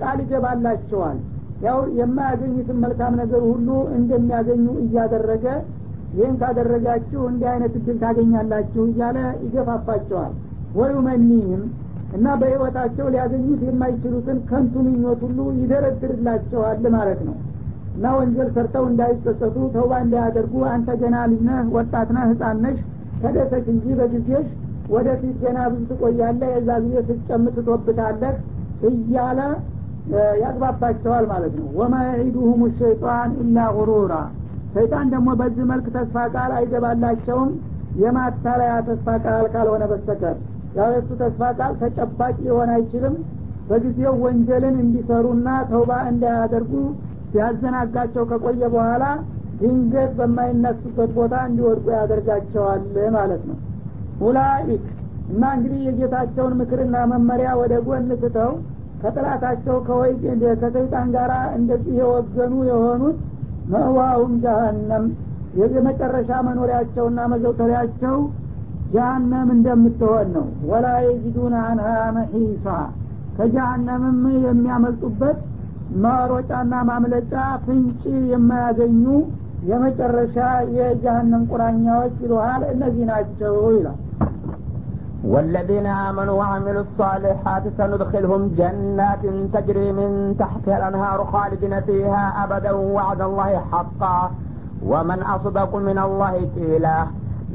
ቃል ይገባላቸዋል። ያው የማያገኙትን መልካም ነገር ሁሉ እንደሚያገኙ እያደረገ ይህን ካደረጋችሁ እንዲህ አይነት እድል ታገኛላችሁ እያለ ይገፋፋቸዋል። ወዩመኒህም እና በህይወታቸው ሊያገኙት የማይችሉትን ከንቱ ምኞት ሁሉ ይደረድርላቸዋል ማለት ነው እና ወንጀል ሰርተው እንዳይጸጸቱ ተውባ እንዳያደርጉ አንተ ገና ልጅ ነህ ወጣት ህጻን ነሽ ተደሰች እንጂ በጊዜሽ ወደፊት ገና ብዙ ትቆያለህ የዛ ጊዜ ስትጨምት ትቶብታለህ እያለ ያግባባቸዋል ማለት ነው። ወማ የዒዱሁም ሸይጣን ኢላ ጉሩራ ሰይጣን ደግሞ በዚህ መልክ ተስፋ ቃል አይገባላቸውም። የማታለያ ተስፋ ቃል ካልሆነ በስተቀር ያው የሱ ተስፋ ቃል ተጨባጭ ሊሆን አይችልም። በጊዜው ወንጀልን እንዲሰሩና ተውባ እንዳያደርጉ ሲያዘናጋቸው ከቆየ በኋላ ድንገት በማይነሱበት ቦታ እንዲወድቁ ያደርጋቸዋል ማለት ነው። ኡላኢክ እና እንግዲህ የጌታቸውን ምክርና መመሪያ ወደ ጎን ስተው ከጥላታቸው ከወይ ከሰይጣን ጋር እንደዚህ የወገኑ የሆኑት መእዋሁም ጀሀነም የመጨረሻ መኖሪያቸውና መዘውተሪያቸው ጀሀነም እንደምትሆን ነው። ወላ የጅዱን አንሃ መሒሳ ከጀሀነምም የሚያመልጡበት ማሮጫና ማምለጫ ፍንጭ የማያገኙ የመጨረሻ የጀሀነም ቁራኛዎች ይሉሃል እነዚህ ናቸው ይላል والذين آمنوا وعملوا الصالحات سندخلهم جنات تجري من تحتها الأنهار خالدين فيها أبدا وعد الله حقا ومن أصدق من الله قيلا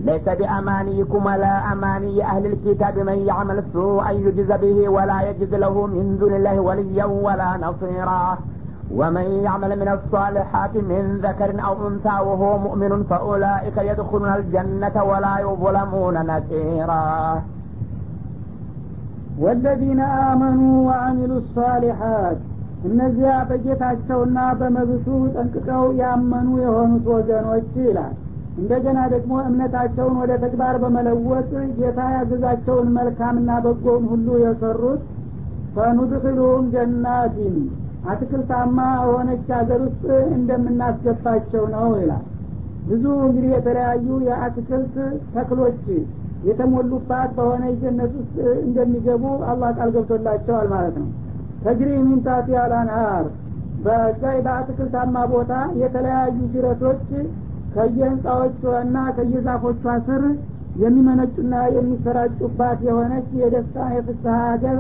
ليس بأمانيكم ولا أماني أهل الكتاب من يعمل سوءا يجز به ولا يجد له من دون الله وليا ولا نصيرا ومن يعمل من الصالحات من ذكر أو أنثى وهو مؤمن فأولئك يدخلون الجنة ولا يظلمون نكيرا ወለዚነ አመኑ ወአሚሉ ሷሊሓት እነዚያ በጌታቸውና በመብቱ ጠንቅቀው ያመኑ የሆኑት ወገኖች ይላል እንደገና ደግሞ እምነታቸውን ወደ ተግባር በመለወጥ ጌታ ያዘዛቸውን መልካምና በጎውን ሁሉ የሰሩት ፈኑድክሉም ጀናቲን አትክልታማ የሆነች ሀገር ውስጥ እንደምናስገባቸው ነው ይላል። ብዙ እንግዲህ የተለያዩ የአትክልት ተክሎች የተሞሉባት በሆነ ጀነት ውስጥ እንደሚገቡ አላህ ቃል ገብቶላቸዋል ማለት ነው። ተግሪ ሚንታቲ አላንሃር በዛይ በአትክልታማ ቦታ የተለያዩ ጅረቶች ከየህንፃዎቿና ከየዛፎቿ ስር የሚመነጩና የሚሰራጩባት የሆነች የደስታ የፍስሀ ሀገር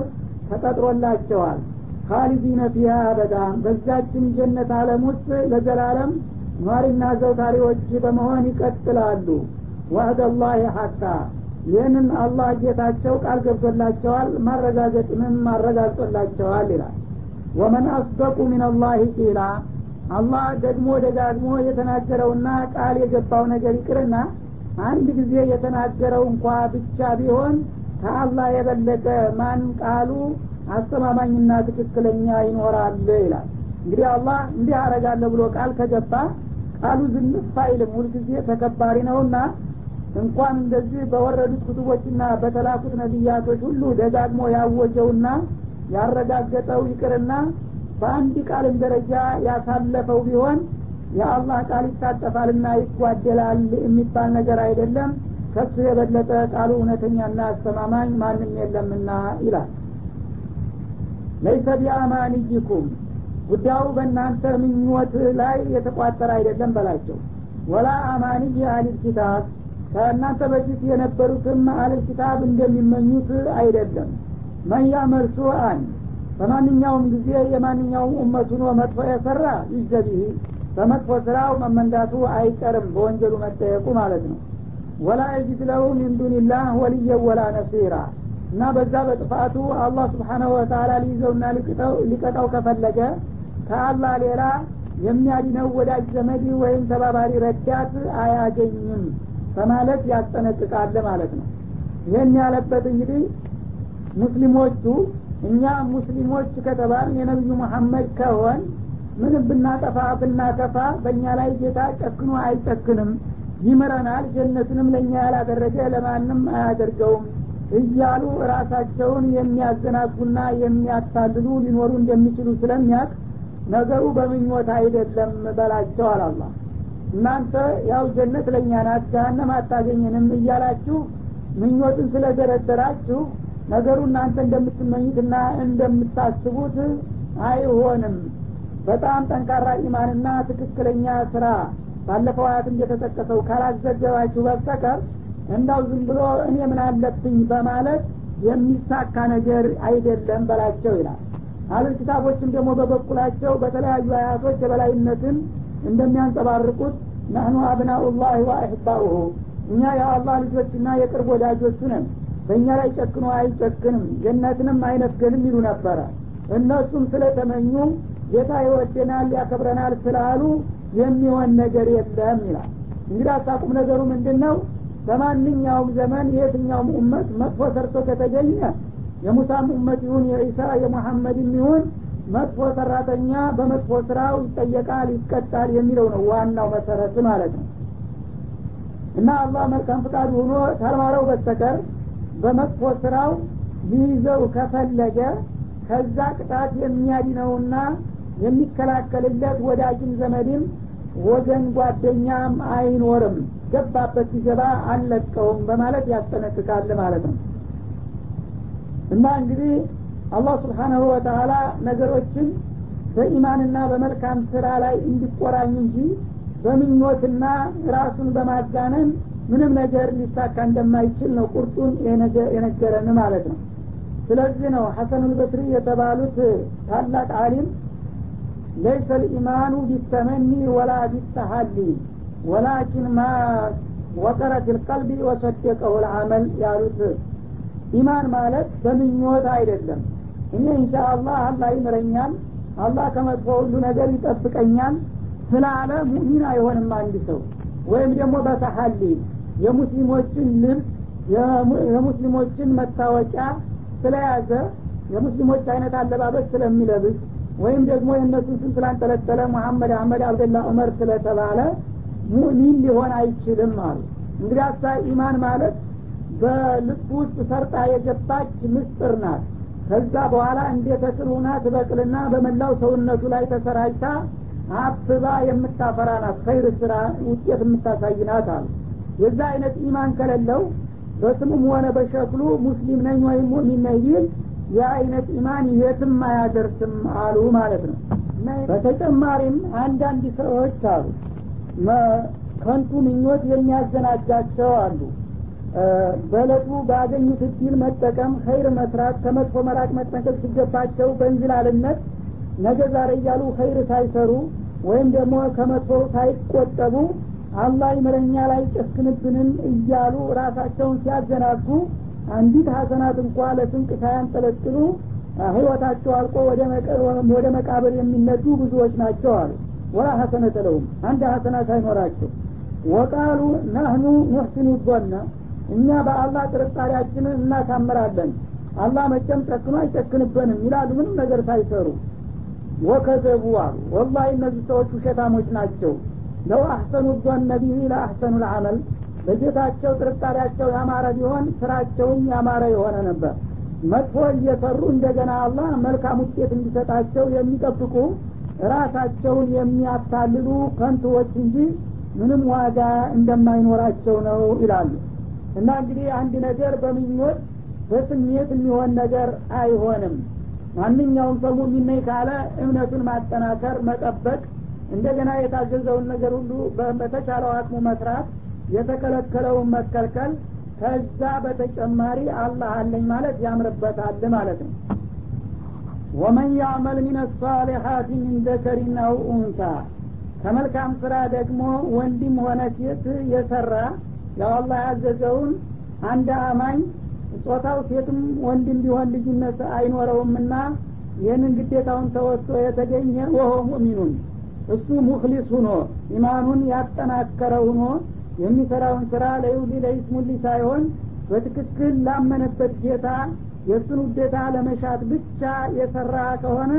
ተቀጥሮላቸዋል። ካሊዲነ ፊሃ አበዳን በዛችን ጀነት አለም ውስጥ ለዘላለም ኗሪና ዘውታሪዎች በመሆን ይቀጥላሉ። ዋዕደ ላህ ሐታ ይህንን አላህ ጌታቸው ቃል ገብቶላቸዋል ማረጋገጥንም አረጋግጦላቸዋል ይላል። ወመን አስደቁ ሚንላህ ቂላ አላህ ደግሞ ደጋግሞ የተናገረውና ቃል የገባው ነገር ይቅርና አንድ ጊዜ የተናገረው እንኳ ብቻ ቢሆን ከአላህ የበለጠ ማን ቃሉ አስተማማኝና ትክክለኛ ይኖራል ይላል። እንግዲህ አላህ እንዲህ አረጋለሁ ብሎ ቃል ከገባ ቃሉ ዝንፍ አይልም ሁልጊዜ ተከባሪ ነውና እንኳን እንደዚህ በወረዱት ክቱቦችና በተላኩት ነቢያቶች ሁሉ ደጋግሞ ያወጀውና ያረጋገጠው ይቅርና በአንድ ቃልም ደረጃ ያሳለፈው ቢሆን የአላህ ቃል ይታጠፋልና ይጓደላል የሚባል ነገር አይደለም። ከሱ የበለጠ ቃሉ እውነተኛና አስተማማኝ ማንም የለምና ይላል። ለይሰ ቢአማንይኩም ጉዳዩ በእናንተ ምኞት ላይ የተቋጠረ አይደለም በላቸው። ወላ አማንይ አህሊል ኪታብ ከእናንተ በፊት የነበሩትም አህሊል ኪታብ እንደሚመኙት አይደለም። መን ያመል በማንኛውም ጊዜ የማንኛውም እመት መጥፎ የሰራ ይዘቢህ በመጥፎ ስራው መመንዳቱ አይቀርም በወንጀሉ መጠየቁ ማለት ነው። ወላ የጅድ ለሁ ሚን ዱንላህ ወልየ ወላ ነሲራ። እና በዛ በጥፋቱ አላህ ስብሓናሁ ወተላ ሊይዘውና ሊቀጣው ከፈለገ ከአላህ ሌላ የሚያድነው ወዳጅ ዘመድ ወይም ተባባሪ ረዳት አያገኝም በማለት ያስጠነቅቃል ማለት ነው። ይህን ያለበት እንግዲህ ሙስሊሞቹ እኛ ሙስሊሞች ከተባል የነቢዩ መሐመድ ከሆን ምንም ብናጠፋ ብናከፋ በእኛ ላይ ጌታ ጨክኖ አይጨክንም። ይምረናል ጀነትንም ለእኛ ያላደረገ ለማንም አያደርገውም እያሉ ራሳቸውን የሚያዘናጉና የሚያታልሉ ሊኖሩ እንደሚችሉ ስለሚያቅ ነገሩ በምኞት አይደለም በላቸው አላላ እናንተ ያው ጀነት ለእኛ ናት ጃሃንም አታገኝንም እያላችሁ ምኞትን ስለደረደራችሁ ነገሩ እናንተ እንደምትመኙትና እንደምታስቡት አይሆንም። በጣም ጠንካራ ኢማንና ትክክለኛ ስራ ባለፈው አያት እንደተጠቀሰው ካላዘገባችሁ በስተቀር እንዳው ዝም ብሎ እኔ ምን አለብኝ በማለት የሚሳካ ነገር አይደለም በላቸው ይላል። አህለል ኪታቦችም ደግሞ በበኩላቸው በተለያዩ አያቶች የበላይነትን እንደሚያንጸባርቁት ናህኑ አብናኡላህ ወአሕባኡሁ። እኛ የአላህ ልጆችና የቅርብ ወዳጆቹ ነን በእኛ ላይ ጨክኖ አይጨክንም ጀነትንም አይነፍገንም ይሉ ነበረ። እነሱም ስለተመኙ ጌታ ይወደናል ያከብረናል ስላሉ የሚሆን ነገር የለም ይላል። እንግዲህ አሳቁም ነገሩ ምንድን ነው በማንኛውም ዘመን የትኛውም ኡመት መጥፎ ሰርቶ ከተገኘ የሙሳም ኡመት ይሁን የኢሳ የሙሐመድም ይሁን መጥፎ ሰራተኛ በመጥፎ ስራው ይጠየቃል ይቀጣል የሚለው ነው ዋናው መሰረት ማለት ነው። እና አላህ መልካም ፍቃድ ሆኖ ካልማረው በስተቀር በመጥፎ ስራው ሊይዘው ከፈለገ ከዛ ቅጣት የሚያድነውና የሚከላከልለት ወዳጅም ዘመድም ወገን ጓደኛም አይኖርም። ገባበት ሲገባ አልለቀውም በማለት ያስጠነቅቃል ማለት ነው። እና እንግዲህ አላህ ስብሓናሁ ወተላ ነገሮችን በኢማንና በመልካም ስራ ላይ እንዲቆራኝ እንጂ በምኞትና ራሱን በማጋነን ምንም ነገር ሊሳካ እንደማይችል ነው ቁርጡን የነገረን ማለት ነው። ስለዚህ ነው ሐሰን ልበስሪ የተባሉት ታላቅ አሊም ለይሰ ልኢማኑ ቢተመኒ ወላ ቢተሀሊ ወላኪን ማ ወቀረት ልቀልቢ ወሰደቀሁ ልአመል ያሉት ኢማን ማለት በምኞት አይደለም። እኔ እንሻ አላህ አላህ ይምረኛል አላህ ከመጥፎ ሁሉ ነገር ይጠብቀኛል ስላለ ሙሚን አይሆንም አንድ ሰው። ወይም ደግሞ በተሐሊ የሙስሊሞችን ልብስ የሙስሊሞችን መታወቂያ ስለያዘ የሙስሊሞች አይነት አለባበስ ስለሚለብስ ወይም ደግሞ የእነሱን ስም ስላንጠለጠለ ሙሐመድ አህመድ አብደላ ዑመር ስለተባለ ሙእሚን ሊሆን አይችልም አሉ። እንግዲህ አሳ ኢማን ማለት በልብ ውስጥ ሰርጣ የገባች ምስጥር ናት። ከዛ በኋላ እንደ ተክል ሁና ትበቅልና በመላው ሰውነቱ ላይ ተሰራጭታ አብባ የምታፈራ ናት። ኸይር ስራ ውጤት የምታሳይ ናት አሉ የዛ አይነት ኢማን ከሌለው በስሙም ሆነ በሸክሉ ሙስሊም ነኝ ወይም ሙእሚን ነኝ ቢል የአይነት ኢማን የትም አያደርስም አሉ ማለት ነው። በተጨማሪም አንዳንድ ሰዎች አሉ ከንቱ ምኞት የሚያዘናጃቸው አሉ። በእለቱ ባገኙት እድል መጠቀም ኸይር መስራት ከመጥፎ መራቅ መጠንቀቅ ሲገባቸው በእንዝላልነት ነገ ዛሬ እያሉ ኸይር ሳይሰሩ ወይም ደግሞ ከመጥፎ ሳይቆጠቡ አላህ ይምረኛ ላይ ጨክንብንን እያሉ ራሳቸውን ሲያዘናጉ አንዲት ሀሰናት እንኳ ለስንቅ ሳያንጠለጥሉ ህይወታቸው አልቆ ወደ መቃብር የሚነዱ ብዙዎች ናቸው አሉ። ወላ ሀሰነተ ለሁም አንድ ሀሰና ሳይኖራቸው። ወቃሉ ናህኑ ኑሕሲኑ ዞነ እኛ በአላህ ጥርጣሬያችንን እናሳምራለን። አላህ መጨም ጨክኖ አይጨክንበንም ይላሉ ምንም ነገር ሳይሰሩ። ወከዘቡ አሉ። ወላሂ እነዚህ ሰዎች ውሸታሞች ናቸው ለው አሕሰኑ ዞነ ቢሂ ለአሕሰኑ ልዓመል በጌታቸው ጥርጣሬያቸው ያማረ ቢሆን ስራቸውም ያማረ የሆነ ነበር። መጥፎ እየሰሩ እንደገና አላህ መልካም ውጤት እንዲሰጣቸው የሚጠብቁ ራሳቸውን የሚያታልሉ ከንቱዎች እንጂ ምንም ዋጋ እንደማይኖራቸው ነው ይላሉ። እና እንግዲህ አንድ ነገር በምኞት በስሜት የሚሆን ነገር አይሆንም። ማንኛውም ሰው ሙሚን ነኝ ካለ እምነቱን ማጠናከር መጠበቅ እንደገና የታዘዘውን ነገር ሁሉ በተቻለው አቅሙ መስራት የተከለከለውን መከልከል ከዛ በተጨማሪ አላህ አለኝ ማለት ያምርበታል ማለት ነው። ወመን ያዕመል ሚን ሳሊሓት ሚን ዘከሪን አው ኡንሳ። ከመልካም ስራ ደግሞ ወንድም ሆነ ሴት የሰራ ያው ያዘዘውን አንድ አማኝ ጾታው ሴትም ወንድም ቢሆን ልዩነት አይኖረውምና ይህንን ግዴታውን ተወስቶ የተገኘ ወሆ ሙእሚኑን እሱ ሙክሊስ ሁኖ ኢማኑን ያጠናከረ ሁኖ የሚሰራውን ስራ ለይሁዲ ለይስሙሊ ሳይሆን በትክክል ላመነበት ጌታ የእሱን ውዴታ ለመሻት ብቻ የሰራ ከሆነ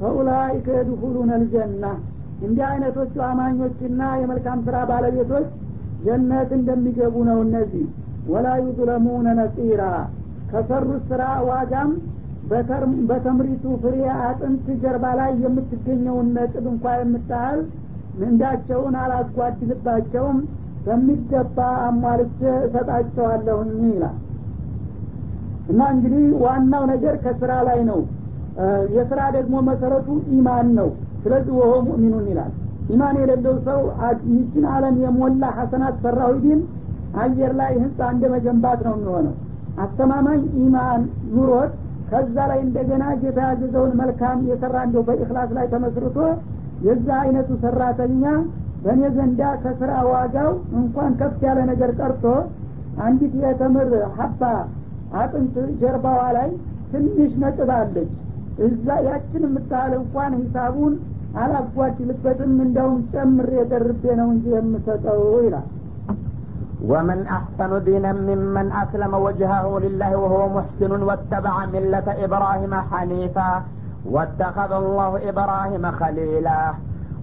ፈኡላይከ የድኹሉነ ልጀና እንዲህ አይነቶቹ አማኞችና የመልካም ስራ ባለቤቶች ጀነት እንደሚገቡ ነው እነዚህ። ወላ ዩظለሙነ ነጺራ። ከሰሩት ስራ ዋጋም በተምሪቱ ፍሬ አጥንት ጀርባ ላይ የምትገኘውን ነጥብ እንኳ የምታህል ምንዳቸውን አላስጓድልባቸውም በሚገባ አሟልቼ እሰጣቸዋለሁኝ ይላል። እና እንግዲህ ዋናው ነገር ከስራ ላይ ነው። የስራ ደግሞ መሰረቱ ኢማን ነው። ስለዚህ ወሆ ሙእሚኑን ይላል። ኢማን የሌለው ሰው ይችን አለም የሞላ ሀሰናት ሰራዊ ቢል አየር ላይ ህንፃ እንደ መገንባት ነው የሚሆነው። አስተማማኝ ኢማን ኑሮት ከዛ ላይ እንደገና ጌታ ያዘዘውን መልካም የሰራ እንደው በኢክላስ ላይ ተመስርቶ የዛ አይነቱ ሰራተኛ በእኔ ዘንዳ ከስራ ዋጋው እንኳን ከፍ ያለ ነገር ቀርቶ አንዲት የተምር ሀባ አጥንት ጀርባዋ ላይ ትንሽ ነጥብ አለች። እዛ ያችን የምታህል እንኳን ሂሳቡን አላጓድልበትም እንደውም ጨምሬ ደርቤ ነው እንጂ የምሰጠው ይላል ومن أحسن دينا ممن أسلم وجهه لله وهو محسن واتبع ملة إبراهيم حنيفا واتخذ الله إبراهيم خليلا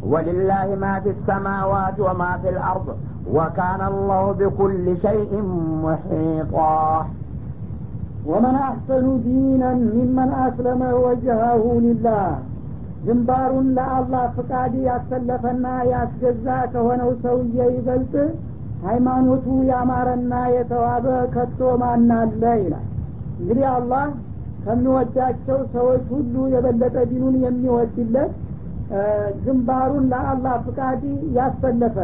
ولله ما في السماوات وما في الأرض وكان الله بكل شيء محيطا ومن أحسن دينا ممن أسلم وجهه لله ግንባሩን ለአላህ ፍቃድ ያሰለፈና ያስገዛ ከሆነው ሰውዬ ይበልጥ ሃይማኖቱ ያማረና የተዋበ ከቶ ማናለ ይላል። እንግዲህ አላህ ከሚወዳቸው ሰዎች ሁሉ የበለጠ ዲኑን የሚወድለት ግንባሩን ለአላህ ፍቃድ ያሰለፈ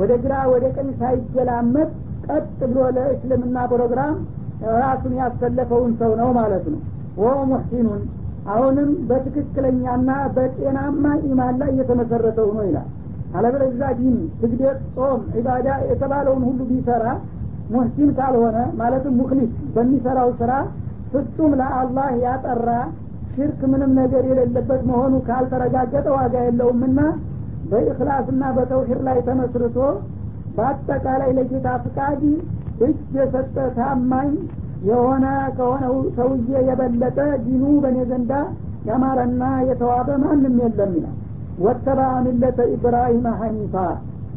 ወደ ግራ ወደ ቀኝ ሳይገላመጥ ቀጥ ብሎ ለእስልምና ፕሮግራም ራሱን ያሰለፈውን ሰው ነው ማለት ነው። ወ ሙሕሲኑን አሁንም በትክክለኛና በጤናማ ኢማን ላይ የተመሰረተው ነው ይላል አለበለዚያ ዲን ስግደት ጾም ዒባዳ የተባለውን ሁሉ ቢሰራ ሙህሲን ካልሆነ ማለትም ሙክሊስ በሚሰራው ስራ ፍጹም ለአላህ ያጠራ ሽርክ ምንም ነገር የሌለበት መሆኑ ካልተረጋገጠ ዋጋ የለውምና በእክላስና በተውሂድ ላይ ተመስርቶ በአጠቃላይ ለጌታ ፍቃድ እጅ የሰጠ ታማኝ የሆነ ከሆነው ሰውዬ የበለጠ ዲኑ በእኔ ዘንዳ ያማረና የተዋበ ማንም የለም ይላል ወተባ ሚለተ ኢብራሂም ሐኒፋ።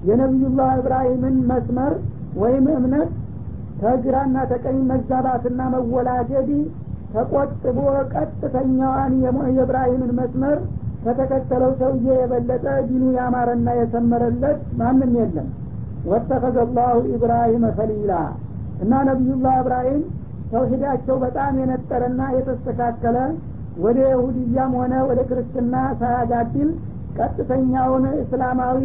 የነቢዩላህ ኢብራሂምን መስመር ወይም እምነት ከግራና ተቀኝ መዛባትና መወላደድ ተቆጥቦ ቀጥተኛዋን የኢብራሂምን መስመር ከተከተለው ሰውዬ የበለጠ ዲኑ ያማረና የሰመረለት ማንም የለም። ወተኸዘ ላሁ ኢብራሂመ ከሊላ እና ነቢዩላህ ኢብራሂም ተውሂዳቸው በጣም የነጠረና የተስተካከለ ወደ ይሁድያም ሆነ ወደ ክርስትና ሳያጋድል ቀጥተኛውን እስላማዊ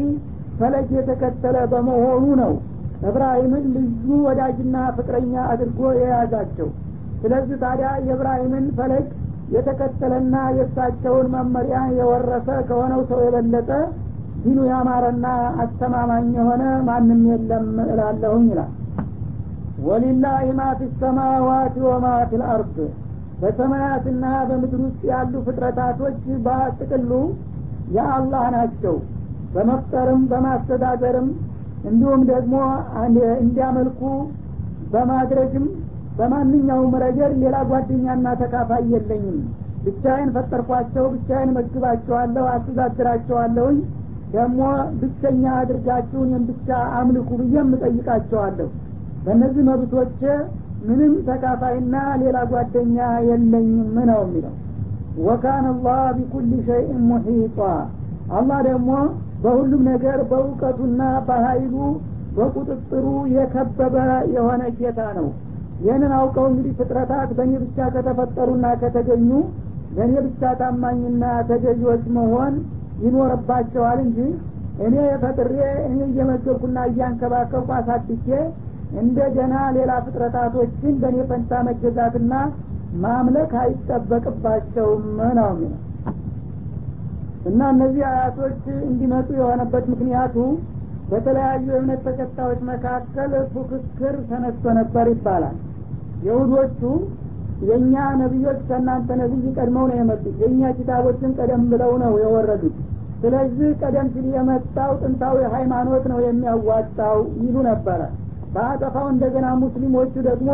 ፈለግ የተከተለ በመሆኑ ነው እብራሂምን ልዩ ወዳጅና ፍቅረኛ አድርጎ የያዛቸው። ስለዚህ ታዲያ የእብራሂምን ፈለግ የተከተለና የእሳቸውን መመሪያ የወረሰ ከሆነው ሰው የበለጠ ዲኑ ያማረና አስተማማኝ የሆነ ማንም የለም እላለሁኝ ይላል። ወሊላህ ማ ፊ ሰማዋት ወማ ፊ ልአርድ በሰማያትና በምድር ውስጥ ያሉ ፍጥረታቶች በጥቅሉ የአላህ ናቸው። በመፍጠርም በማስተዳደርም እንዲሁም ደግሞ እንዲያመልኩ በማድረግም በማንኛውም ረገድ ሌላ ጓደኛና ተካፋይ የለኝም። ብቻዬን ፈጠርኳቸው ብቻዬን መግባቸዋለሁ አስተዳድራቸዋለሁኝ። ደግሞ ብቸኛ አድርጋችሁ እኔም ብቻ አምልኩ ብዬ እጠይቃቸዋለሁ በእነዚህ መብቶች ምንም ተካፋይና ሌላ ጓደኛ የለኝም ነው የሚለው ወካን አላህ ቢኩል ሸይእን ሙሒጧ አላህ ደግሞ በሁሉም ነገር በእውቀቱና በሀይሉ በቁጥጥሩ የከበበ የሆነ ጌታ ነው። ይህንን አውቀው እንግዲህ ፍጥረታት በእኔ ብቻ ከተፈጠሩና ከተገኙ ለእኔ ብቻ ታማኝና ተገዥዎች መሆን ይኖርባቸዋል እንጂ እኔ ፈጥሬ እኔ እየመገብኩና እያንከባከብኩ አሳድጌ እንደገና ሌላ ፍጥረታቶችን በእኔ ፈንታ መገዛትና ማምለክ አይጠበቅባቸውም ነው የሚለው። እና እነዚህ አያቶች እንዲመጡ የሆነበት ምክንያቱ በተለያዩ የእምነት ተከታዮች መካከል ፉክክር ተነስቶ ነበር ይባላል። የሁዶቹ የእኛ ነቢዮች ከእናንተ ነቢይ ቀድመው ነው የመጡት። የእኛ ኪታቦችን ቀደም ብለው ነው የወረዱት። ስለዚህ ቀደም ሲል የመጣው ጥንታዊ ሃይማኖት ነው የሚያዋጣው ይሉ ነበረ። በአጠፋው እንደገና ሙስሊሞቹ ደግሞ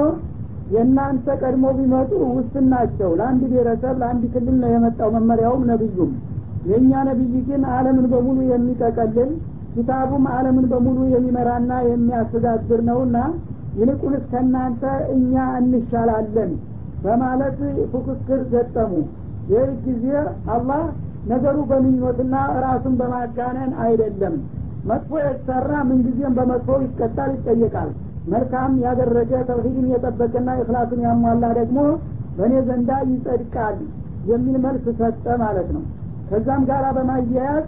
የእናንተ ቀድሞ ቢመጡ ውስን ናቸው። ለአንድ ብሔረሰብ ለአንድ ክልል ነው የመጣው መመሪያውም ነቢዩም የእኛ ነቢይ ግን አለምን በሙሉ የሚጠቀልል ኪታቡም አለምን በሙሉ የሚመራና የሚያስተዳድር ነውና ይልቁንስ ከእናንተ እኛ እንሻላለን በማለት ፉክክር ገጠሙ። ይህ ጊዜ አላህ ነገሩ በምኞትና ራሱን በማጋነን አይደለም። መጥፎ የተሰራ ምንጊዜም በመጥፎ ይቀጣል ይጠየቃል መልካም ያደረገ ተውሂድን የጠበቀና እክላሱን ያሟላ ደግሞ በእኔ ዘንዳ ይጸድቃል የሚል መልስ ሰጠ ማለት ነው። ከዛም ጋር በማያያዝ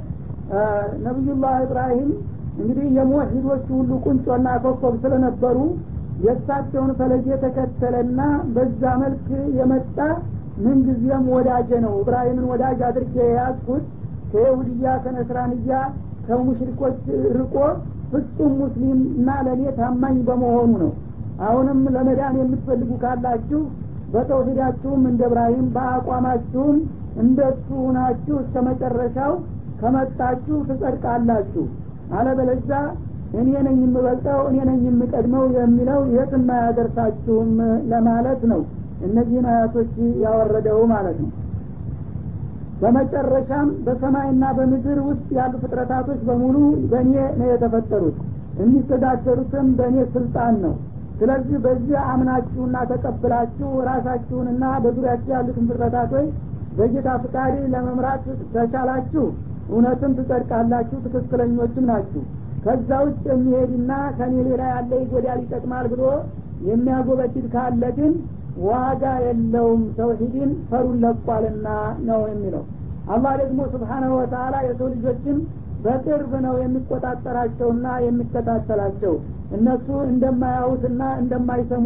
ነቢዩላህ ኢብራሂም እንግዲህ የሙወሂዶቹ ሁሉ ቁንጮና ኮከብ ስለነበሩ የእሳቸውን ፈለግ የተከተለና በዛ መልክ የመጣ ምንጊዜም ወዳጀ ነው። እብራሂምን ወዳጅ አድርጌ የያዝኩት ከይሁድያ ከነስራንያ ከሙሽሪኮች ርቆ ፍጹም ሙስሊም እና ለእኔ ታማኝ በመሆኑ ነው። አሁንም ለመዳን የምትፈልጉ ካላችሁ በተውሂዳችሁም እንደ እብራሂም በአቋማችሁም እንደሱ ናችሁ እስከ መጨረሻው ከመጣችሁ ትጸድቃላችሁ። አለበለዛ እኔ ነኝ የምበልጠው እኔ ነኝ የምቀድመው የሚለው የትም አያደርሳችሁም ለማለት ነው። እነዚህን አያቶች ያወረደው ማለት ነው በመጨረሻም በሰማይና በምድር ውስጥ ያሉ ፍጥረታቶች በሙሉ በእኔ ነው የተፈጠሩት። የሚስተዳደሩትም በእኔ ስልጣን ነው። ስለዚህ በዚህ አምናችሁና ተቀብላችሁ ራሳችሁንና በዙሪያችሁ ያሉትን ፍጥረታቶች በጌታ ፍቃድ ለመምራት ተቻላችሁ። እውነትም ትጸድቃላችሁ ትክክለኞችም ናችሁ። ከዛ ውጭ የሚሄድና ከኔ ሌላ ያለ ይጎዳል ይጠቅማል ብሎ የሚያጎበድድ ካለ ግን ዋጋ የለውም። ተውሂድን ፈሩን ለቋልና ነው የሚለው። አላህ ደግሞ ስብሓናሁ ወተላ የሰው ልጆችን በቅርብ ነው የሚቆጣጠራቸውና የሚከታተላቸው። እነሱ እንደማያዩትና እንደማይሰሙ